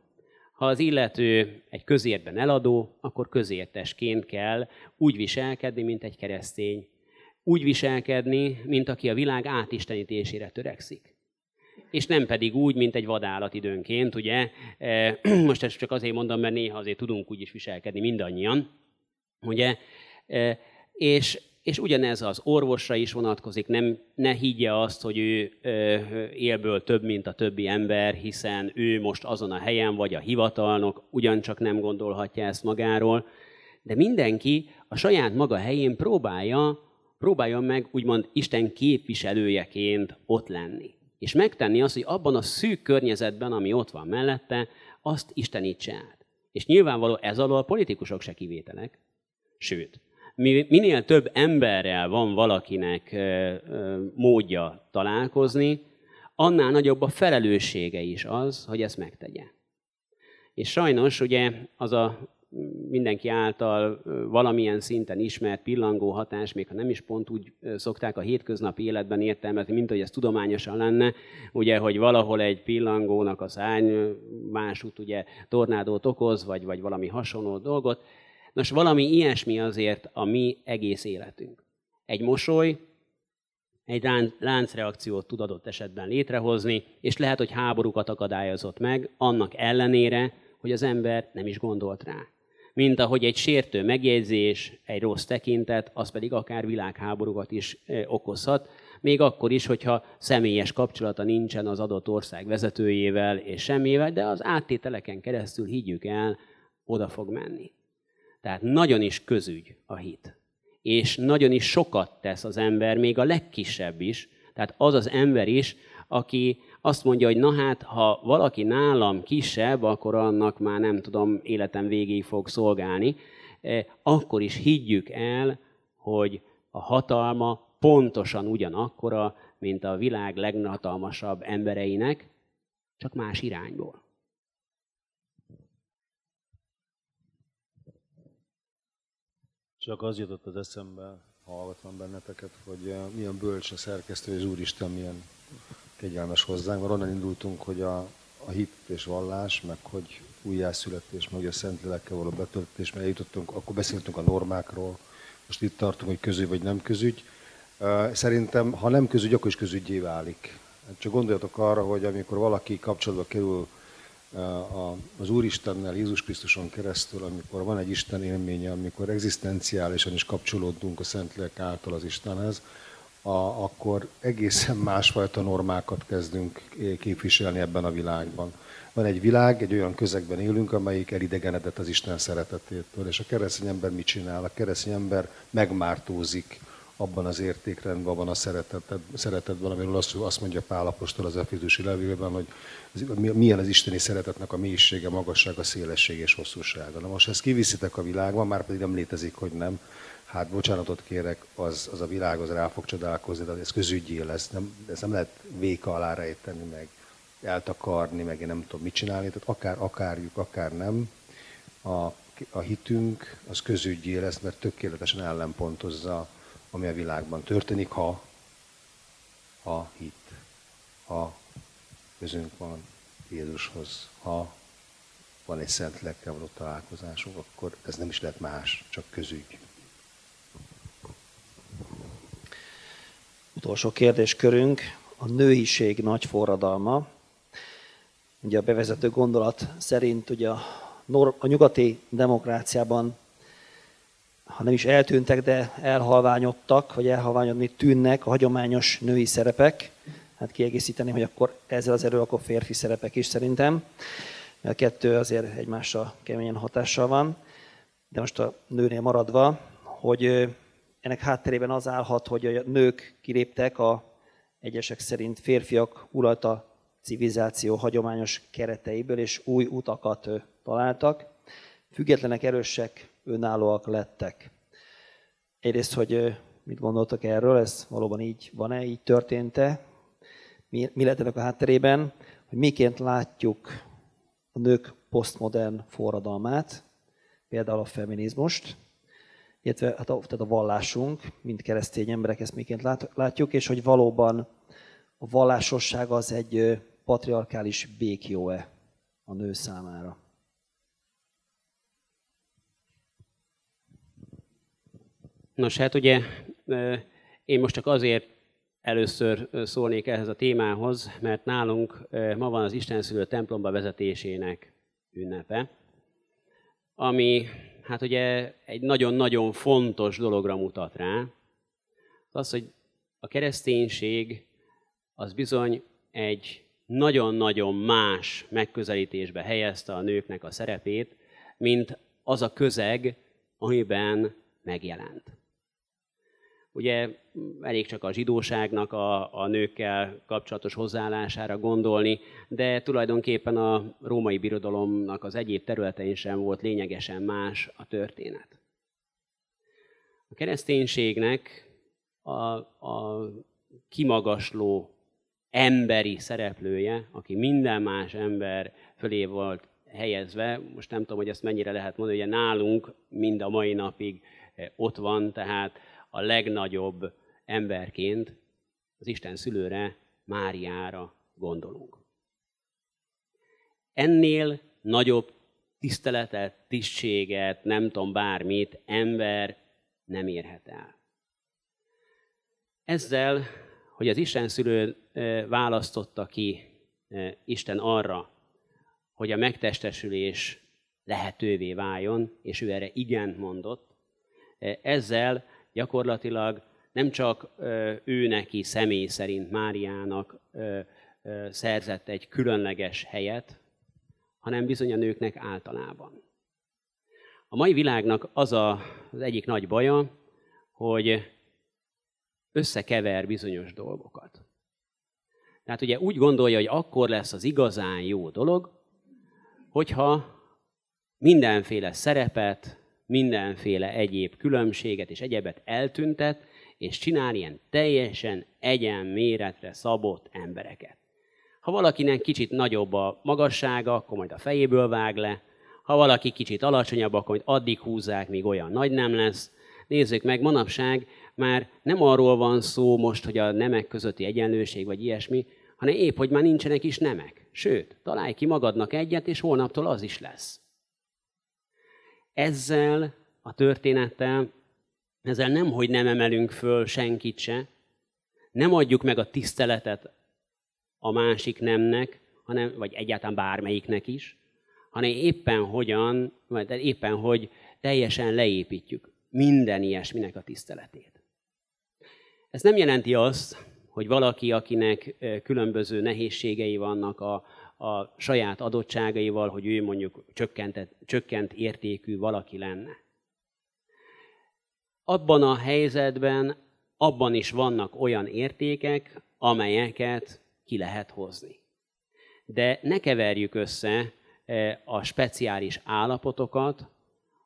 Ha az illető egy közértben eladó, akkor közértesként kell úgy viselkedni, mint egy keresztény úgy viselkedni, mint aki a világ átistenítésére törekszik. És nem pedig úgy, mint egy vadállat időnként, ugye? E, most ezt csak azért mondom, mert néha azért tudunk úgy is viselkedni mindannyian, ugye? E, és, és ugyanez az orvosra is vonatkozik, nem, ne higgye azt, hogy ő e, élből több, mint a többi ember, hiszen ő most azon a helyen, vagy a hivatalnok, ugyancsak nem gondolhatja ezt magáról, de mindenki a saját maga helyén próbálja próbáljon meg úgymond Isten képviselőjeként ott lenni. És megtenni azt, hogy abban a szűk környezetben, ami ott van mellette, azt istenítse át. És nyilvánvaló ez alól a politikusok se kivételek. Sőt, minél több emberrel van valakinek módja találkozni, annál nagyobb a felelőssége is az, hogy ezt megtegye. És sajnos ugye az a mindenki által valamilyen szinten ismert pillangó hatás, még ha nem is pont úgy szokták a hétköznapi életben értelmezni, mint hogy ez tudományosan lenne, ugye, hogy valahol egy pillangónak a szárny másút ugye tornádót okoz, vagy, vagy valami hasonló dolgot. Nos, valami ilyesmi azért a mi egész életünk. Egy mosoly, egy láncreakciót tud adott esetben létrehozni, és lehet, hogy háborúkat akadályozott meg, annak ellenére, hogy az ember nem is gondolt rá mint ahogy egy sértő megjegyzés, egy rossz tekintet, az pedig akár világháborúkat is okozhat, még akkor is, hogyha személyes kapcsolata nincsen az adott ország vezetőjével és semmivel, de az áttételeken keresztül higgyük el, oda fog menni. Tehát nagyon is közügy a hit. És nagyon is sokat tesz az ember, még a legkisebb is. Tehát az az ember is, aki azt mondja, hogy na hát, ha valaki nálam kisebb, akkor annak már nem tudom, életem végéig fog szolgálni, e, akkor is higgyük el, hogy a hatalma pontosan ugyanakkora, mint a világ leghatalmasabb embereinek, csak más irányból. Csak az jutott az eszembe, hallgatva benneteket, hogy eh, milyen bölcs a szerkesztő, és Úristen milyen kegyelmes hozzánk, mert onnan indultunk, hogy a, a hit és vallás, meg hogy újjászületés, meg hogy a Szentlélekkel való betöltés, mert eljutottunk, akkor beszéltünk a normákról, most itt tartunk, hogy közügy vagy nem közügy. Szerintem, ha nem közügy, akkor is közügyé válik. Csak gondoljatok arra, hogy amikor valaki kapcsolatba kerül az Úristennel, Jézus Krisztuson keresztül, amikor van egy Isten élménye, amikor egzisztenciálisan is kapcsolódunk a Szentlélek által az Istenhez, a, akkor egészen másfajta normákat kezdünk képviselni ebben a világban. Van egy világ, egy olyan közegben élünk, amelyik elidegenedett az Isten szeretetétől. És a keresztény ember mit csinál? A keresztény ember megmártózik abban az értékrendben, abban a szereteted, szeretetben, amiről azt, azt mondja Pál Apostol az Efézusi levélben, hogy milyen az isteni szeretetnek a mélysége, magassága, szélessége és hosszúsága. Na most ezt kiviszitek a világban, már pedig nem létezik, hogy nem. Hát bocsánatot kérek, az, az a világ az rá fog csodálkozni, de ez közügyé lesz, nem, ez nem lehet véka alá rejteni, meg eltakarni, meg én nem tudom mit csinálni, tehát akár akarjuk, akár nem, a, a hitünk az közügyé lesz, mert tökéletesen ellenpontozza ami a világban történik, ha, ha hit, ha közünk van Jézushoz, ha van egy szent lelkkel való találkozásunk, akkor ez nem is lehet más, csak közügy. Utolsó kérdéskörünk, a nőiség nagy forradalma. Ugye a bevezető gondolat szerint ugye a, a nyugati demokráciában ha nem is eltűntek, de elhalványodtak, vagy elhalványodni tűnnek a hagyományos női szerepek. Hát kiegészíteni, hogy akkor ezzel az erő, akkor férfi szerepek is szerintem. A kettő azért egymásra keményen hatással van. De most a nőnél maradva, hogy ennek hátterében az állhat, hogy a nők kiléptek a egyesek szerint férfiak uralta civilizáció hagyományos kereteiből, és új utakat találtak. Függetlenek, erősek, önállóak lettek. Egyrészt, hogy mit gondoltak erről, ez valóban így van-e, így történt-e, mi, mi lehetnek a hátterében, hogy miként látjuk a nők posztmodern forradalmát, például a feminizmust, illetve hát a, tehát a vallásunk, mint keresztény emberek ezt miként lát, látjuk, és hogy valóban a vallásosság az egy patriarkális békjó-e a nő számára. Nos, hát ugye én most csak azért először szólnék ehhez a témához, mert nálunk ma van az Isten szülő templomba vezetésének ünnepe, ami hát ugye egy nagyon-nagyon fontos dologra mutat rá. Az, hogy a kereszténység az bizony egy nagyon-nagyon más megközelítésbe helyezte a nőknek a szerepét, mint az a közeg, amiben megjelent. Ugye elég csak a zsidóságnak a, a nőkkel kapcsolatos hozzáállására gondolni, de tulajdonképpen a római birodalomnak az egyéb területein sem volt lényegesen más a történet. A kereszténységnek a, a kimagasló emberi szereplője, aki minden más ember fölé volt helyezve, most nem tudom, hogy ezt mennyire lehet mondani, hogy nálunk mind a mai napig ott van, tehát a legnagyobb emberként az Isten szülőre, Máriára gondolunk. Ennél nagyobb tiszteletet, tisztséget, nem tudom bármit, ember nem érhet el. Ezzel, hogy az Isten szülő választotta ki Isten arra, hogy a megtestesülés lehetővé váljon, és ő erre igent mondott, ezzel gyakorlatilag nem csak ő neki személy szerint Máriának szerzett egy különleges helyet, hanem bizony a nőknek általában. A mai világnak az a, az egyik nagy baja, hogy összekever bizonyos dolgokat. Tehát ugye úgy gondolja, hogy akkor lesz az igazán jó dolog, hogyha mindenféle szerepet, mindenféle egyéb különbséget és egyebet eltüntet, és csinál ilyen teljesen egyen méretre szabott embereket. Ha valakinek kicsit nagyobb a magassága, akkor majd a fejéből vág le, ha valaki kicsit alacsonyabb, akkor majd addig húzzák, míg olyan nagy nem lesz. Nézzük meg, manapság már nem arról van szó most, hogy a nemek közötti egyenlőség vagy ilyesmi, hanem épp, hogy már nincsenek is nemek. Sőt, találj ki magadnak egyet, és holnaptól az is lesz ezzel a történettel, ezzel nem, hogy nem emelünk föl senkit se, nem adjuk meg a tiszteletet a másik nemnek, hanem, vagy egyáltalán bármelyiknek is, hanem éppen hogyan, vagy éppen hogy teljesen leépítjük minden ilyesminek a tiszteletét. Ez nem jelenti azt, hogy valaki, akinek különböző nehézségei vannak a, a saját adottságaival, hogy ő mondjuk csökkent, csökkent értékű valaki lenne. Abban a helyzetben, abban is vannak olyan értékek, amelyeket ki lehet hozni. De ne keverjük össze a speciális állapotokat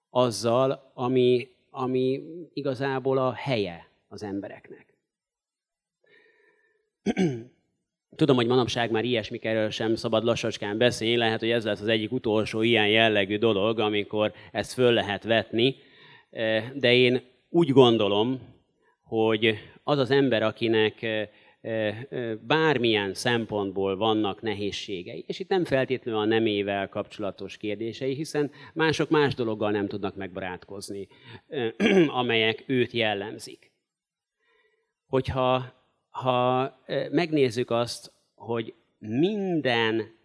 azzal, ami, ami igazából a helye az embereknek. Tudom, hogy manapság már ilyesmikről sem szabad lassacskán beszélni, lehet, hogy ez lesz az egyik utolsó ilyen jellegű dolog, amikor ezt föl lehet vetni, e, de én úgy gondolom, hogy az az ember, akinek e, e, bármilyen szempontból vannak nehézségei, és itt nem feltétlenül a nemével kapcsolatos kérdései, hiszen mások más dologgal nem tudnak megbarátkozni, amelyek őt jellemzik. Hogyha ha megnézzük azt, hogy minden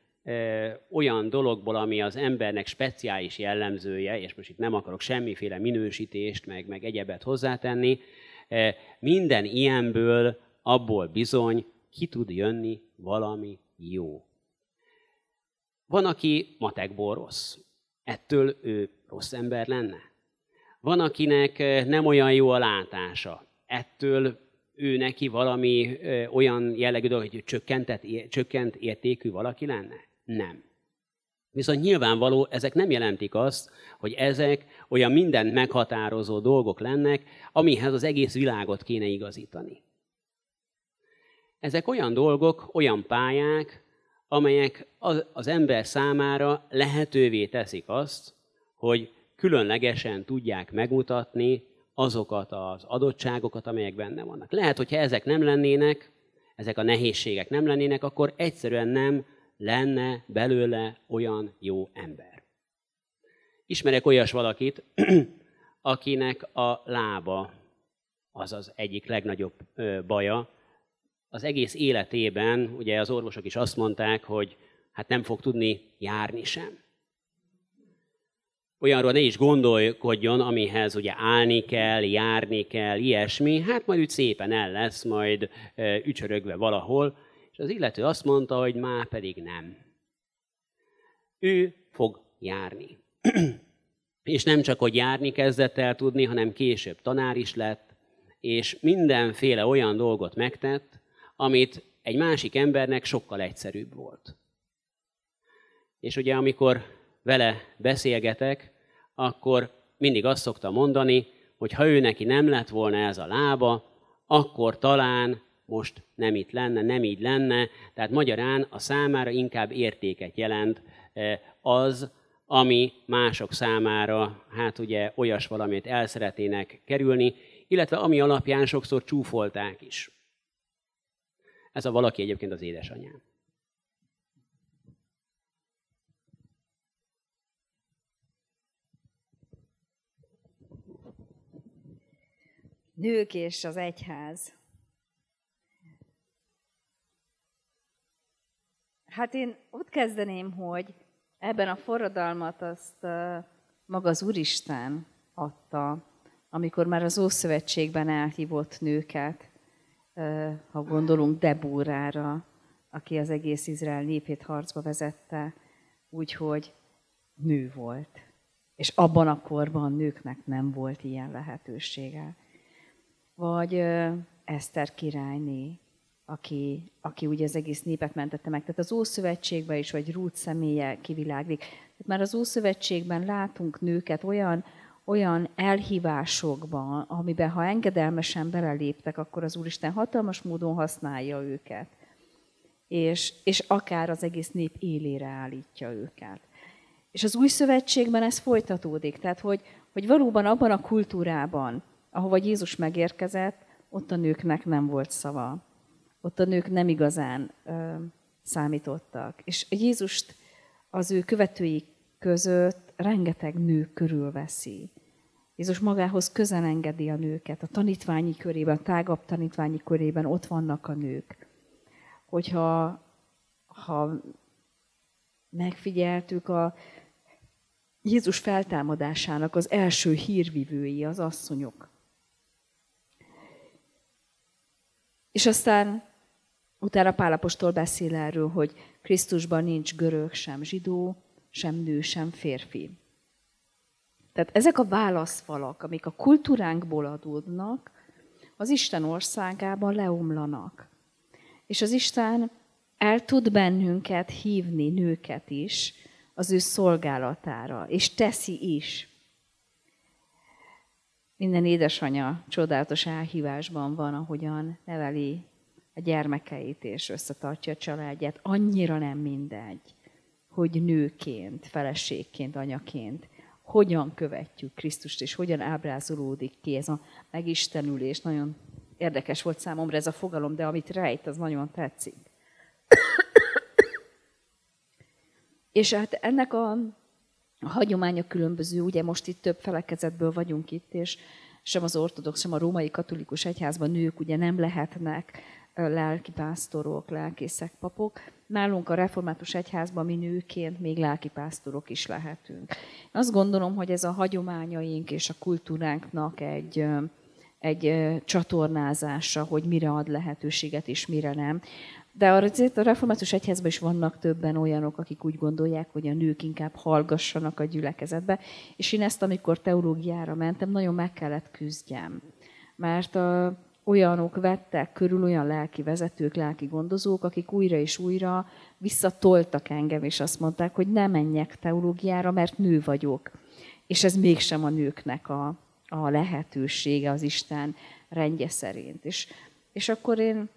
olyan dologból, ami az embernek speciális jellemzője, és most itt nem akarok semmiféle minősítést, meg, meg egyebet hozzátenni, minden ilyenből abból bizony ki tud jönni valami jó. Van, aki matekból rossz. Ettől ő rossz ember lenne. Van, akinek nem olyan jó a látása. Ettől ő neki valami ö, olyan jellegű dolog, hogy csökkentett, csökkent értékű valaki lenne? Nem. Viszont nyilvánvaló, ezek nem jelentik azt, hogy ezek olyan mindent meghatározó dolgok lennek, amihez az egész világot kéne igazítani. Ezek olyan dolgok, olyan pályák, amelyek az, az ember számára lehetővé teszik azt, hogy különlegesen tudják megmutatni azokat az adottságokat, amelyek benne vannak. Lehet, hogyha ezek nem lennének, ezek a nehézségek nem lennének, akkor egyszerűen nem lenne belőle olyan jó ember. Ismerek olyas valakit, akinek a lába az az egyik legnagyobb baja. Az egész életében, ugye az orvosok is azt mondták, hogy hát nem fog tudni járni sem olyanról ne is gondolkodjon, amihez ugye állni kell, járni kell, ilyesmi, hát majd úgy szépen el lesz, majd ücsörögve valahol, és az illető azt mondta, hogy már pedig nem. Ő fog járni. és nem csak, hogy járni kezdett el tudni, hanem később tanár is lett, és mindenféle olyan dolgot megtett, amit egy másik embernek sokkal egyszerűbb volt. És ugye amikor vele beszélgetek, akkor mindig azt szokta mondani, hogy ha ő neki nem lett volna ez a lába, akkor talán most nem itt lenne, nem így lenne. Tehát magyarán a számára inkább értéket jelent eh, az, ami mások számára, hát ugye olyas valamit el szeretnének kerülni, illetve ami alapján sokszor csúfolták is. Ez a valaki egyébként az édesanyám. Nők és az egyház. Hát én ott kezdeném, hogy ebben a forradalmat azt maga az Úristen adta, amikor már az Ószövetségben elhívott nőket, ha gondolunk Debórára, aki az egész Izrael népét harcba vezette, úgyhogy nő volt. És abban a korban nőknek nem volt ilyen lehetősége vagy Eszter királyné, aki, aki ugye az egész népet mentette meg. Tehát az Ószövetségben is, vagy Rút személye kiviláglik. Tehát már az Ószövetségben látunk nőket olyan, olyan elhívásokban, amiben ha engedelmesen beleléptek, akkor az Úristen hatalmas módon használja őket. És, és akár az egész nép élére állítja őket. És az új szövetségben ez folytatódik. Tehát, hogy, hogy valóban abban a kultúrában, ahova Jézus megérkezett, ott a nőknek nem volt szava. Ott a nők nem igazán ö, számítottak. És Jézust az ő követői között rengeteg nő körülveszi. Jézus magához közel engedi a nőket. A tanítványi körében, a tágabb tanítványi körében ott vannak a nők. Hogyha ha megfigyeltük a Jézus feltámadásának az első hírvivői, az asszonyok. És aztán utána Pálapostól beszél erről, hogy Krisztusban nincs görög, sem zsidó, sem nő, sem férfi. Tehát ezek a válaszfalak, amik a kultúránkból adódnak, az Isten országában leomlanak. És az Isten el tud bennünket hívni, nőket is, az ő szolgálatára, és teszi is. Minden édesanya csodálatos elhívásban van, ahogyan neveli a gyermekeit és összetartja a családját. Annyira nem mindegy, hogy nőként, feleségként, anyaként hogyan követjük Krisztust, és hogyan ábrázolódik ki ez a megistenülés. Nagyon érdekes volt számomra ez a fogalom, de amit rejt, az nagyon tetszik. és hát ennek a, a hagyománya különböző, ugye most itt több felekezetből vagyunk itt, és sem az ortodox, sem a római katolikus egyházban nők ugye nem lehetnek lelkipásztorok, lelkészek, papok. Nálunk a református egyházban mi nőként még lelkipásztorok is lehetünk. Azt gondolom, hogy ez a hagyományaink és a kultúránknak egy, egy csatornázása, hogy mire ad lehetőséget és mire nem. De azért a református egyházban is vannak többen olyanok, akik úgy gondolják, hogy a nők inkább hallgassanak a gyülekezetbe. És én ezt, amikor teológiára mentem, nagyon meg kellett küzdjem. Mert a, olyanok vettek körül, olyan lelki vezetők, lelki gondozók, akik újra és újra visszatoltak engem, és azt mondták, hogy ne menjek teológiára, mert nő vagyok. És ez mégsem a nőknek a, a lehetősége az Isten rendje szerint. És, és akkor én,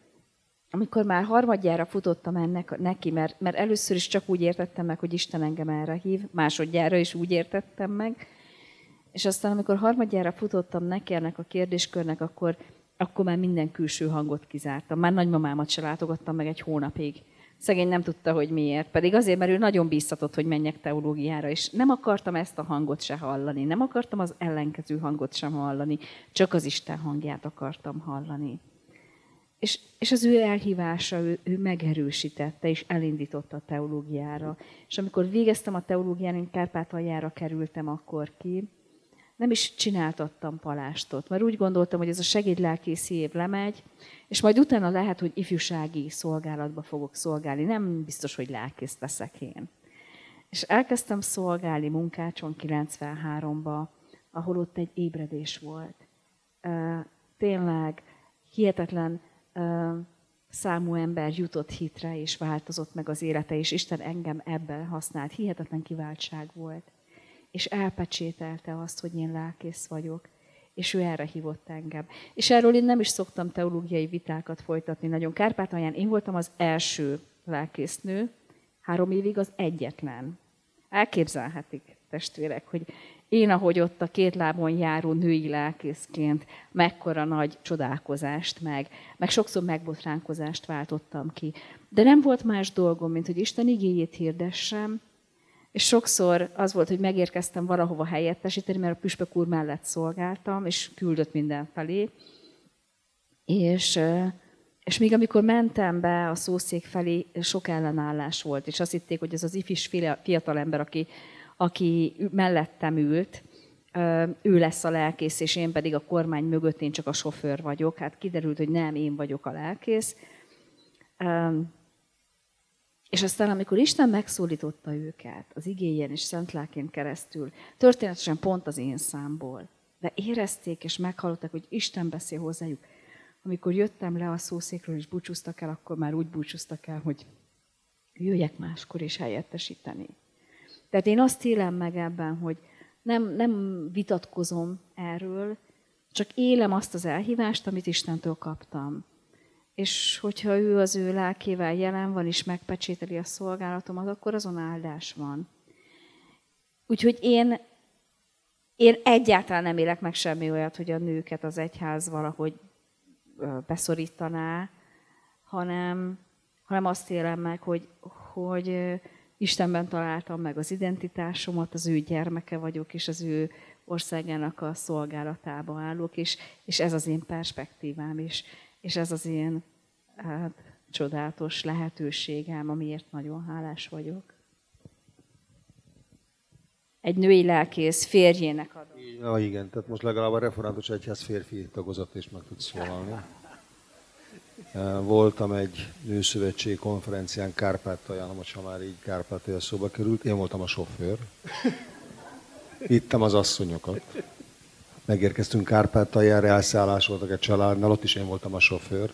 amikor már harmadjára futottam ennek, neki, mert, mert először is csak úgy értettem meg, hogy Isten engem erre hív, másodjára is úgy értettem meg, és aztán, amikor harmadjára futottam neki ennek a kérdéskörnek, akkor akkor már minden külső hangot kizártam. Már nagymamámat se látogattam meg egy hónapig. Szegény nem tudta, hogy miért. Pedig azért, mert ő nagyon bíztatott, hogy menjek teológiára, és nem akartam ezt a hangot se hallani. Nem akartam az ellenkező hangot sem hallani. Csak az Isten hangját akartam hallani. És, és az ő elhívása, ő, ő megerősítette és elindította a teológiára. És amikor végeztem a teológián, én Kárpátaljára kerültem akkor ki, nem is csináltattam palástot, mert úgy gondoltam, hogy ez a segédlelkészi év lemegy, és majd utána lehet, hogy ifjúsági szolgálatba fogok szolgálni. Nem biztos, hogy lelkész leszek én. És elkezdtem szolgálni munkácson 93-ba, ahol ott egy ébredés volt. Tényleg hihetetlen számú ember jutott hitre, és változott meg az élete, és Isten engem ebben használt. Hihetetlen kiváltság volt és elpecsételte azt, hogy én lelkész vagyok, és ő erre hívott engem. És erről én nem is szoktam teológiai vitákat folytatni nagyon. Kárpátalján én voltam az első lelkésznő, három évig az egyetlen. Elképzelhetik, testvérek, hogy én, ahogy ott a két lábon járó női lelkészként mekkora nagy csodálkozást meg, meg sokszor megbotránkozást váltottam ki. De nem volt más dolgom, mint hogy Isten igéjét hirdessem, és sokszor az volt, hogy megérkeztem valahova helyettesíteni, mert a püspök úr mellett szolgáltam, és küldött mindenfelé. És, és még amikor mentem be a szószék felé, sok ellenállás volt, és azt hitték, hogy ez az ifis fiatalember, aki, aki mellettem ült, ő lesz a lelkész, és én pedig a kormány mögött, én csak a sofőr vagyok. Hát kiderült, hogy nem, én vagyok a lelkész. És aztán, amikor Isten megszólította őket az igényen és szent lelkén keresztül, történetesen pont az én számból, de érezték és meghallották, hogy Isten beszél hozzájuk. Amikor jöttem le a szószékről és búcsúztak el, akkor már úgy búcsúztak el, hogy jöjjek máskor is helyettesíteni. Tehát én azt élem meg ebben, hogy nem, nem vitatkozom erről, csak élem azt az elhívást, amit Istentől kaptam és hogyha ő az ő lelkével jelen van, és megpecsételi a szolgálatomat, akkor azon áldás van. Úgyhogy én, én egyáltalán nem élek meg semmi olyat, hogy a nőket az egyház valahogy beszorítaná, hanem, hanem azt élem meg, hogy, hogy Istenben találtam meg az identitásomat, az ő gyermeke vagyok, és az ő országának a szolgálatába állok, és, és ez az én perspektívám is és ez az én hát, csodálatos lehetőségem, amiért nagyon hálás vagyok. Egy női lelkész férjének adom. Ja, igen, tehát most legalább a református egyház férfi tagozat is meg tud szólalni. Voltam egy nőszövetség konferencián Kárpátalján, most ha már így Kárpátalja szóba került, én voltam a sofőr. Ittem az asszonyokat. Megérkeztünk Kárpátaljára, elszállás voltak egy családnál, ott is én voltam a sofőr.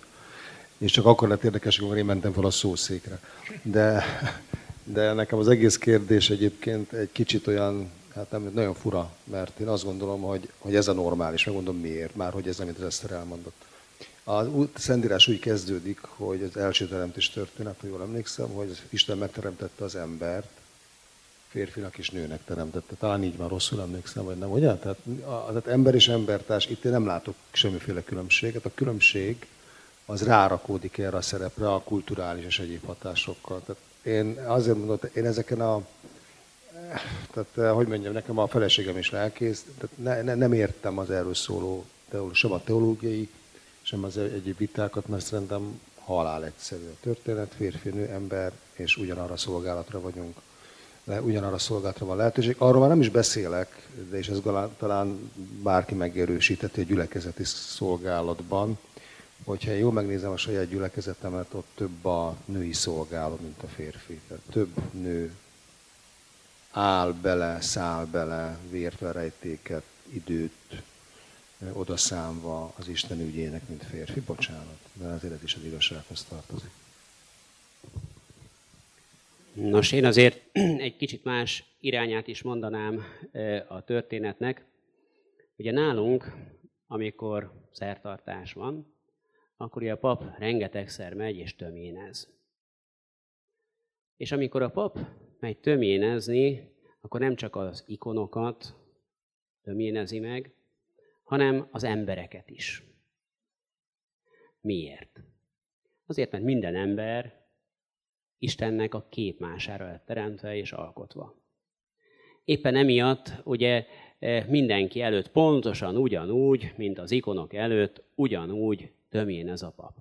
És csak akkor lett érdekes, amikor én mentem fel a szószékre. De, de nekem az egész kérdés egyébként egy kicsit olyan, hát nem, nagyon fura, mert én azt gondolom, hogy, hogy ez a normális, megmondom miért, már hogy ez, amit az Eszter elmondott. A Szentírás úgy kezdődik, hogy az első teremtés történet, ha jól emlékszem, hogy Isten megteremtette az embert, férfinak és nőnek teremtette. Talán így van, rosszul emlékszem, vagy nem, ugye? Tehát, a, tehát ember és embertárs, itt én nem látok semmiféle különbséget. A különbség az rárakódik erre a szerepre a kulturális és egyéb hatásokkal. Tehát én azért mondom, én ezeken a tehát, hogy mondjam, nekem a feleségem is lelkész, tehát ne, ne, nem értem az erről szóló sem a teológiai, sem az egyéb vitákat, mert szerintem halál egyszerű a történet, férfi, nő, ember, és ugyanarra szolgálatra vagyunk, ugyanarra szolgálatra van lehetőség. Arról már nem is beszélek, de és ez talán bárki megerősíteti a gyülekezeti szolgálatban, hogyha én jól megnézem a saját gyülekezetemet, ott több a női szolgáló, mint a férfi. Tehát több nő áll bele, száll bele, vértverejtéket, időt, oda számva az Isten ügyének, mint férfi. Bocsánat, de azért ez is az igazsághoz tartozik. Nos, én azért egy kicsit más irányát is mondanám a történetnek. Ugye nálunk, amikor szertartás van, akkor ugye a pap rengetegszer megy és töménez. És amikor a pap megy töménezni, akkor nem csak az ikonokat töménezi meg, hanem az embereket is. Miért? Azért, mert minden ember Istennek a képmására lett teremtve és alkotva. Éppen emiatt ugye eh, mindenki előtt pontosan ugyanúgy, mint az ikonok előtt, ugyanúgy tömjén ez a pap.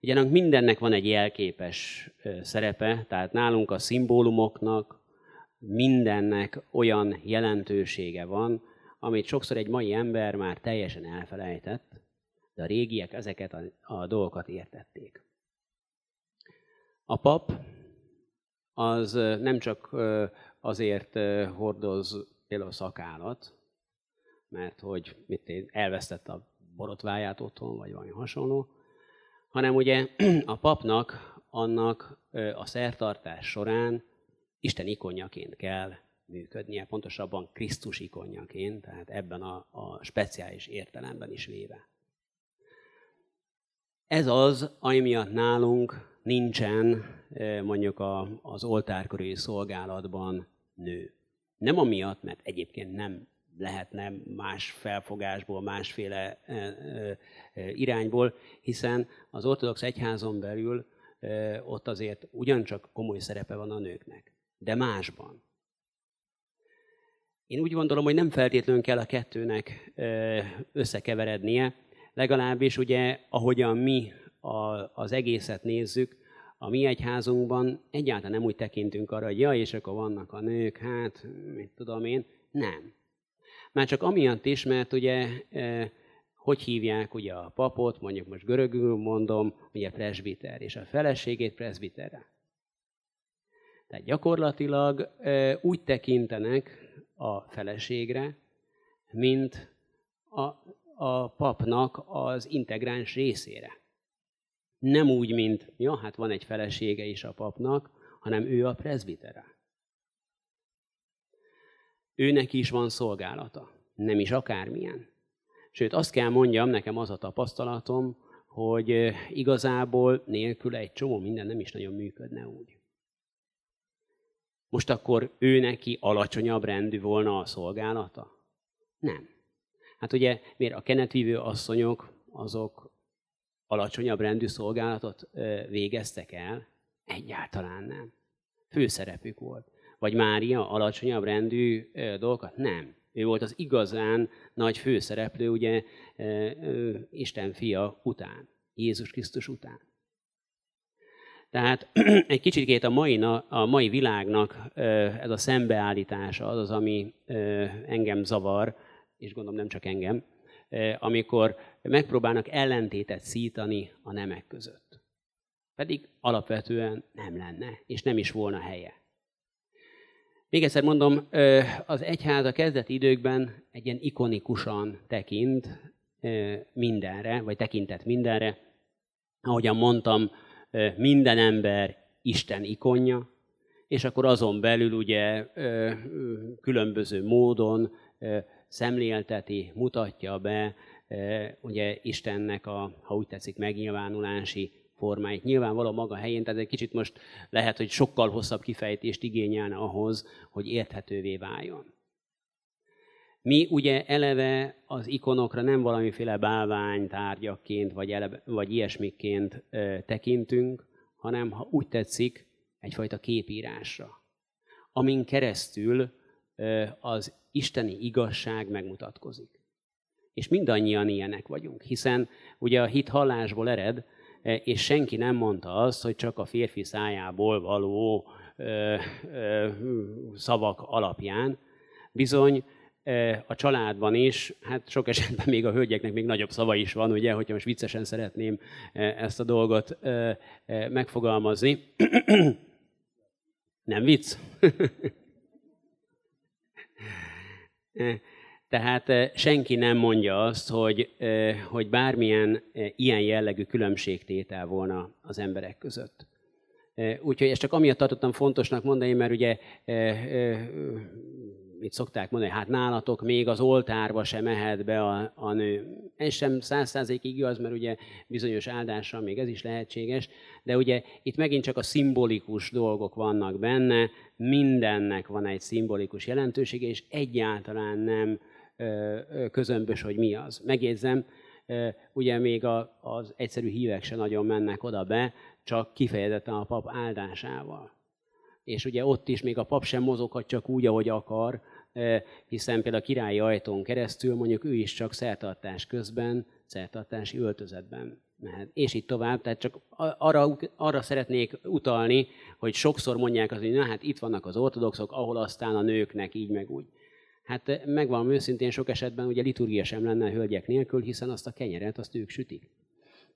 Ugye mindennek van egy jelképes szerepe, tehát nálunk a szimbólumoknak, mindennek olyan jelentősége van, amit sokszor egy mai ember már teljesen elfelejtett, de a régiek ezeket a, a dolgokat értették. A pap az nem csak azért hordoz például szakállat, mert hogy mit én, elvesztette a borotváját otthon, vagy valami hasonló, hanem ugye a papnak annak a szertartás során Isten ikonjaként kell működnie, pontosabban Krisztus ikonjaként, tehát ebben a, a speciális értelemben is véve. Ez az, ami miatt nálunk nincsen mondjuk a, az oltárkörüli szolgálatban nő. Nem amiatt, mert egyébként nem lehetne más felfogásból, másféle irányból, hiszen az ortodox egyházon belül ott azért ugyancsak komoly szerepe van a nőknek, de másban. Én úgy gondolom, hogy nem feltétlenül kell a kettőnek összekeverednie, legalábbis ugye, ahogyan mi az egészet nézzük, a mi egyházunkban egyáltalán nem úgy tekintünk arra, hogy ja, és akkor vannak a nők, hát, mit tudom én. Nem. Már csak amiatt is, mert ugye hogy hívják ugye a papot, mondjuk most görögül mondom, ugye presbiter, és a feleségét presbiterre. Tehát gyakorlatilag úgy tekintenek a feleségre, mint a, a papnak az integráns részére. Nem úgy, mint, ja, hát van egy felesége is a papnak, hanem ő a presbitere őnek is van szolgálata. Nem is akármilyen. Sőt, azt kell mondjam, nekem az a tapasztalatom, hogy igazából nélkül egy csomó minden nem is nagyon működne úgy. Most akkor ő neki alacsonyabb rendű volna a szolgálata? Nem. Hát ugye, miért a kenetvívő asszonyok, azok alacsonyabb rendű szolgálatot végeztek el? Egyáltalán nem. Főszerepük volt. Vagy Mária alacsonyabb rendű dolgokat? Nem. Ő volt az igazán nagy főszereplő, ugye Isten fia után, Jézus Krisztus után. Tehát egy kicsit a mai, a mai világnak ez a szembeállítása az az, ami engem zavar, és gondolom nem csak engem, amikor megpróbálnak ellentétet szítani a nemek között. Pedig alapvetően nem lenne, és nem is volna helye. Még egyszer mondom, az egyház a kezdeti időkben egy ilyen ikonikusan tekint mindenre, vagy tekintett mindenre. Ahogyan mondtam, minden ember Isten ikonja, és akkor azon belül ugye különböző módon szemlélteti, mutatja be ugye Istennek a, ha úgy tetszik, megnyilvánulási formáit. Nyilvánvaló maga helyén, tehát egy kicsit most lehet, hogy sokkal hosszabb kifejtést igényelne ahhoz, hogy érthetővé váljon. Mi ugye eleve az ikonokra nem valamiféle bálványtárgyakként vagy, eleve, vagy ilyesmiként ö, tekintünk, hanem ha úgy tetszik, egyfajta képírásra, amin keresztül ö, az isteni igazság megmutatkozik. És mindannyian ilyenek vagyunk, hiszen ugye a hit hallásból ered, E, és senki nem mondta azt, hogy csak a férfi szájából való ö, ö, szavak alapján. Bizony a családban is, hát sok esetben még a hölgyeknek még nagyobb szava is van, ugye, hogyha most viccesen szeretném ezt a dolgot megfogalmazni. Nem vicc? Tehát eh, senki nem mondja azt, hogy, hogy bármilyen ilyen jellegű különbségtétel volna az emberek között. Úgyhogy ezt csak amiatt tartottam fontosnak mondani, mert ugye mit szokták mondani, hát nálatok még az oltárba sem mehet be a, a nő. Ez sem száz igaz, mert ugye bizonyos áldással még ez is lehetséges, de ugye itt megint csak a szimbolikus dolgok vannak benne, mindennek van egy szimbolikus jelentősége, és egyáltalán nem közömbös, hogy mi az. Megjegyzem, ugye még az egyszerű hívek se nagyon mennek oda be, csak kifejezetten a pap áldásával. És ugye ott is még a pap sem mozoghat csak úgy, ahogy akar, hiszen például a királyi ajtón keresztül mondjuk ő is csak szertartás közben, szertartási öltözetben mehet. És így tovább, tehát csak arra, arra szeretnék utalni, hogy sokszor mondják az, hogy na hát itt vannak az ortodoxok, ahol aztán a nőknek így meg úgy. Hát eh, megvan őszintén sok esetben ugye liturgia sem lenne a hölgyek nélkül, hiszen azt a kenyeret azt ők sütik.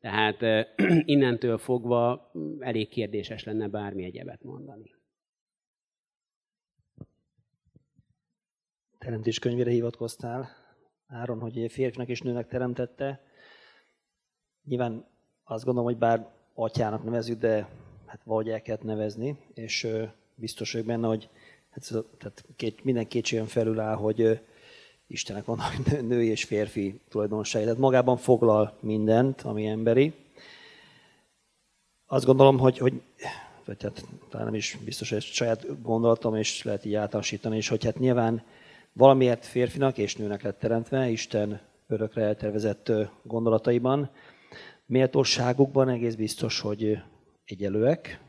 Tehát eh, innentől fogva mm, elég kérdéses lenne bármi egyebet mondani. Teremtés könyvére hivatkoztál, Áron, hogy férfinak és nőnek teremtette. Nyilván azt gondolom, hogy bár atyának nevezük, de hát valahogy el kellett nevezni, és biztos vagyok benne, hogy hát, tehát két, minden kétségen felül áll, hogy Istenek vannak női és férfi tulajdonságai. Tehát magában foglal mindent, ami emberi. Azt gondolom, hogy, hogy vagy tehát talán nem is biztos, hogy ez saját gondolatom, és lehet így általánosítani, és hogy hát nyilván valamiért férfinak és nőnek lett teremtve, Isten örökre eltervezett gondolataiban. Méltóságukban egész biztos, hogy egyelőek,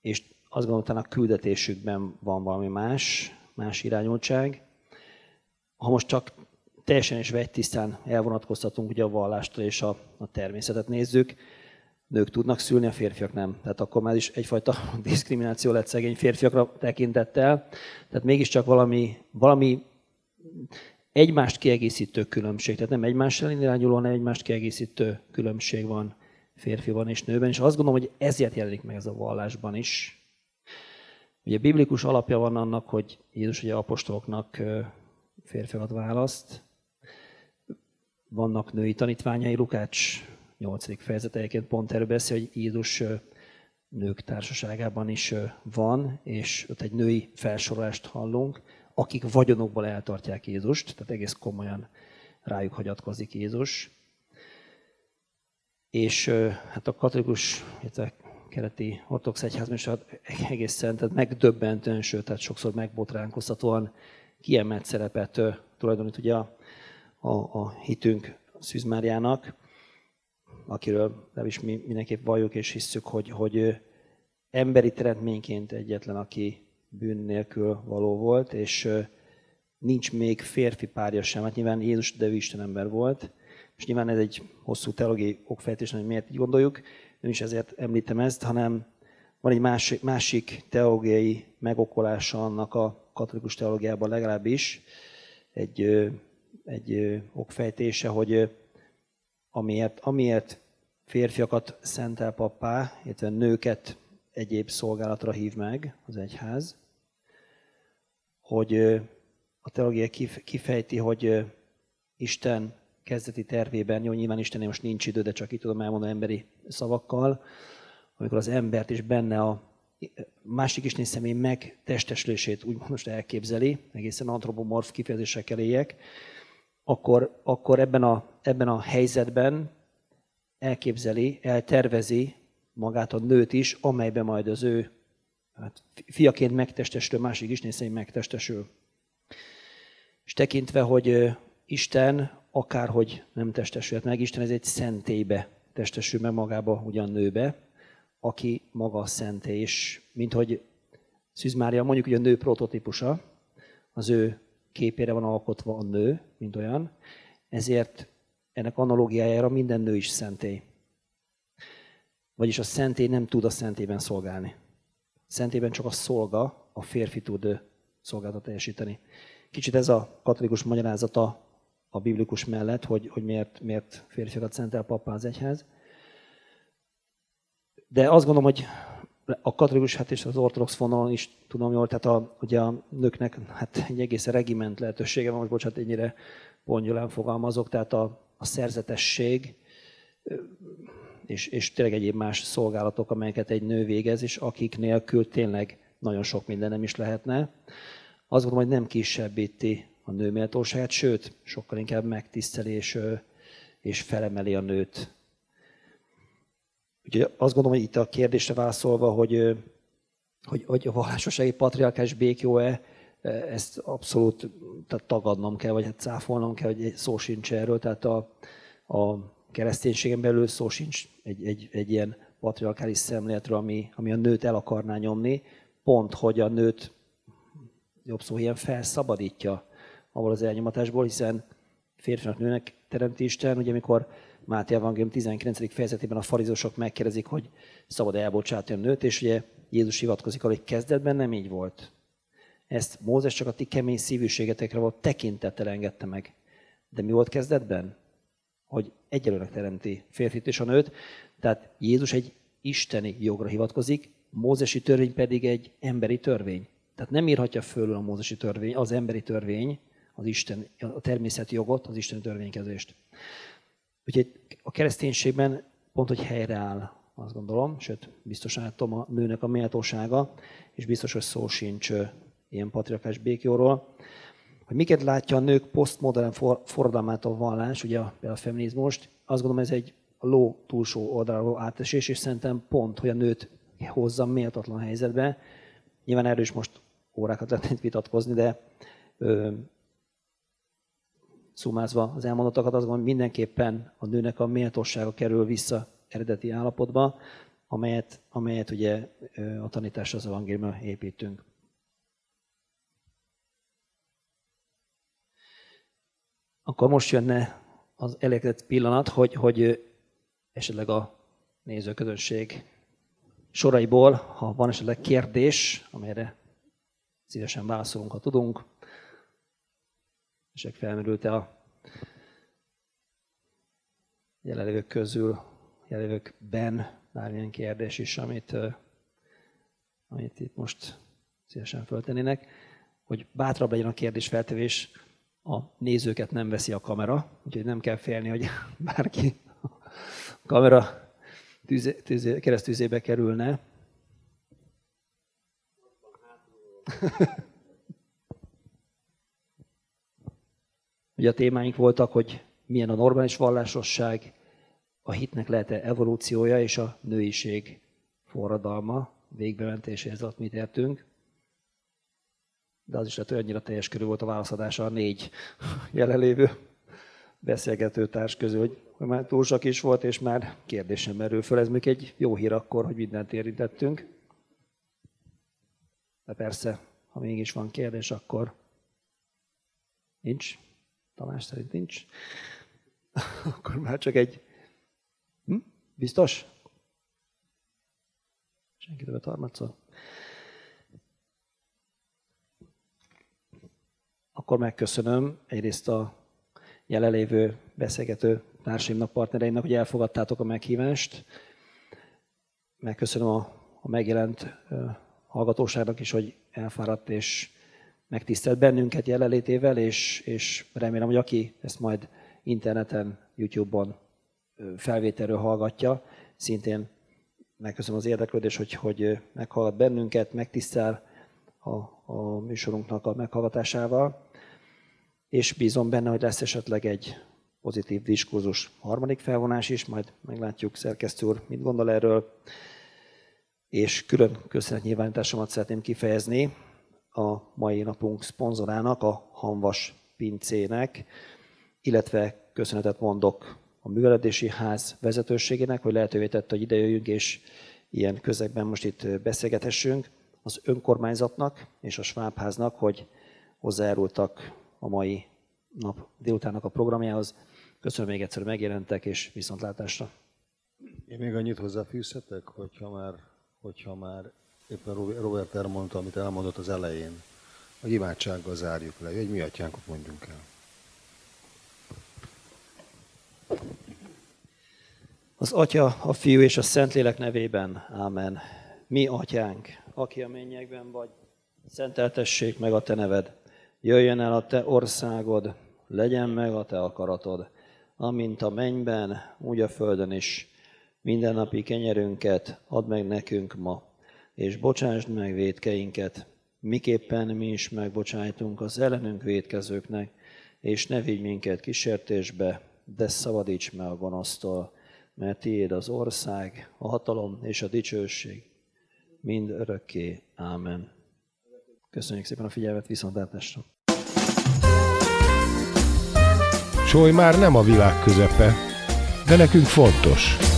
és azt gondolom, a küldetésükben van valami más, más irányultság. Ha most csak teljesen és vegytisztán elvonatkoztatunk ugye a vallástól és a, a természetet nézzük, nők tudnak szülni, a férfiak nem. Tehát akkor már is egyfajta diszkrimináció lett szegény férfiakra tekintettel. Tehát mégiscsak valami, valami egymást kiegészítő különbség. Tehát nem egymás ellen irányuló, hanem egymást kiegészítő különbség van férfiban és nőben. És azt gondolom, hogy ezért jelenik meg ez a vallásban is. Ugye biblikus alapja van annak, hogy Jézus ugye apostoloknak férfiakat választ. Vannak női tanítványai, Lukács 8. fejezet egyébként pont erről beszél, hogy Jézus nők társaságában is van, és ott egy női felsorolást hallunk, akik vagyonokból eltartják Jézust, tehát egész komolyan rájuk hagyatkozik Jézus. És hát a katolikus, keleti ortodox egyházban is egészen tehát megdöbbentően, sőt, tehát sokszor megbotránkoztatóan kiemelt szerepet tulajdonít ugye a, a, a hitünk Szűz Máriának, akiről nem is mi mindenképp valljuk és hisszük, hogy, hogy emberi teremtményként egyetlen, aki bűn nélkül való volt, és nincs még férfi párja sem. Hát nyilván Jézus, de ő Isten ember volt, és nyilván ez egy hosszú teológiai okfejtés, hogy miért így gondoljuk, nem is ezért említem ezt, hanem van egy másik, másik teológiai megokolása annak a katolikus teológiában legalábbis, egy egy okfejtése, hogy amiért, amiért férfiakat szentel pappá, illetve nőket egyéb szolgálatra hív meg az egyház, hogy a teológia kifejti, hogy Isten kezdeti tervében, jó, nyilván Istennél most nincs idő, de csak itt tudom elmondani emberi szavakkal, amikor az embert is benne a másik Isten személy megtestesülését úgy most elképzeli, egészen antropomorf kifejezésekkel éljek, akkor, akkor ebben, a, ebben a helyzetben elképzeli, eltervezi magát a nőt is, amelyben majd az ő hát, fiaként megtestesül, másik Isten személy megtestesül. És tekintve, hogy Isten akárhogy nem testesült meg, Isten ez egy szentélybe testesül meg magába, ugyan nőbe, aki maga a szentély, és mint hogy Szűz Mária mondjuk, hogy a nő prototípusa, az ő képére van alkotva a nő, mint olyan, ezért ennek analógiájára minden nő is szentély. Vagyis a szentély nem tud a szentében szolgálni. Szentében csak a szolga, a férfi tud szolgálatot teljesíteni. Kicsit ez a katolikus magyarázata a biblikus mellett, hogy, hogy miért, miért férfiakat szentel papá az egyház. De azt gondolom, hogy a katolikus hát és az ortodox vonalon is tudom jól, tehát a, ugye a nőknek hát egy egész regiment lehetősége van, most bocsánat, ennyire pongyolán fogalmazok, tehát a, a szerzetesség és, és tényleg egyéb más szolgálatok, amelyeket egy nő végez, és akik nélkül tényleg nagyon sok minden nem is lehetne. Azt gondolom, hogy nem kisebbíti a nő méltóságát, sőt, sokkal inkább megtiszteli és, és felemeli a nőt. Úgyhogy azt gondolom, hogy itt a kérdésre válaszolva, hogy, hogy, hogy a vallásossági patriarkás békjó-e, ezt abszolút tehát tagadnom kell, vagy hát cáfolnom kell, hogy szó sincs erről. Tehát a, a kereszténységen belül szó sincs egy, egy, egy ilyen patriarkális szemléletről, ami, ami a nőt el akarná nyomni, pont, hogy a nőt jobb szó ilyen felszabadítja ahol az elnyomatásból, hiszen férfinak nőnek teremti Isten, ugye amikor Máté Evangélium 19. fejezetében a farizósok megkérdezik, hogy szabad elbocsátani a nőt, és ugye Jézus hivatkozik arra, hogy kezdetben nem így volt. Ezt Mózes csak a ti kemény szívűségetekre volt tekintettel engedte meg. De mi volt kezdetben? Hogy egyelőnek teremti férfit és a nőt. Tehát Jézus egy isteni jogra hivatkozik, Mózesi törvény pedig egy emberi törvény. Tehát nem írhatja fölül a mózesi törvény, az emberi törvény, az Isten, a természeti jogot, az Isten törvénykezést. Úgyhogy a kereszténységben pont, hogy helyreáll, azt gondolom, sőt, biztosan látom a nőnek a méltósága, és biztos, hogy szó sincs ilyen patriarkás békjóról. Hogy miket látja a nők posztmodern forradalmát a vallás, ugye a, feminizmust, azt gondolom, ez egy a ló túlsó oldalról átesés, és szerintem pont, hogy a nőt hozza méltatlan helyzetbe. Nyilván erről is most órákat lehetne vitatkozni, de ö, szumázva az elmondottakat, azt gondolom, mindenképpen a nőnek a méltósága kerül vissza eredeti állapotba, amelyet, amelyet ugye a tanítás az evangéliumra építünk. Akkor most jönne az elégedett pillanat, hogy, hogy esetleg a nézőközönség soraiból, ha van esetleg kérdés, amelyre szívesen válaszolunk, ha tudunk, és felmerült a jelenlévők közül, jelenlévőkben bármilyen kérdés is, amit, amit itt most szívesen föltennének, hogy bátrabb legyen a kérdés feltevés, a nézőket nem veszi a kamera, úgyhogy nem kell félni, hogy bárki a kamera tűzé, tűzé, keresztűzébe kerülne. Ugye a témáink voltak, hogy milyen a normális vallásosság, a hitnek lehet-e evolúciója és a nőiség forradalma, végbementéséhez ott mit értünk. De az is lehet, hogy annyira teljes körül volt a válaszadása a négy jelenlévő beszélgető társ közül, hogy már túl sok is volt, és már kérdésem merül föl. Ez még egy jó hír akkor, hogy mindent érintettünk. De persze, ha mégis van kérdés, akkor nincs. Tamás szerint nincs. Akkor már csak egy... Hm? Biztos? Senki többet harmadszor? Akkor megköszönöm egyrészt a jelenlévő beszélgető társaimnak, partnereimnek, hogy elfogadtátok a meghívást. Megköszönöm a, a megjelent hallgatóságnak is, hogy elfáradt és megtisztelt bennünket jelenlétével, és, és remélem, hogy aki ezt majd interneten, YouTube-on felvételről hallgatja, szintén megköszönöm az érdeklődést, hogy, hogy meghallgat bennünket, megtisztel a, a műsorunknak a meghallgatásával, és bízom benne, hogy lesz esetleg egy pozitív diskurzus harmadik felvonás is, majd meglátjuk szerkesztő úr, mit gondol erről. És külön köszönetnyilvánításomat szeretném kifejezni a mai napunk szponzorának, a Hanvas Pincének, illetve köszönetet mondok a műveledési ház vezetőségének, hogy lehetővé tette, hogy idejöjjünk, és ilyen közegben most itt beszélgethessünk, az önkormányzatnak és a Svábháznak, hogy hozzájárultak a mai nap délutánnak a programjához. Köszönöm még egyszer, megjelentek, és viszontlátásra. Én még annyit hozzáfűzhetek, hogyha már, hogyha már éppen Robert elmondta, amit elmondott az elején, hogy imádsággal zárjuk le, hogy mi atyánkot mondjunk el. Az Atya, a Fiú és a Szentlélek nevében. Ámen. Mi, Atyánk, aki a mennyekben vagy, szenteltessék meg a Te neved. Jöjjön el a Te országod, legyen meg a Te akaratod, amint a mennyben, úgy a földön is. Mindennapi kenyerünket add meg nekünk ma, és bocsásd meg védkeinket, miképpen mi is megbocsájtunk az ellenünk védkezőknek, és ne vigy minket kísértésbe, de szabadíts meg a gonosztól, mert tiéd az ország, a hatalom és a dicsőség, mind örökké. Ámen. Köszönjük szépen a figyelmet, viszontlátásra! Soly már nem a világ közepe, de nekünk fontos.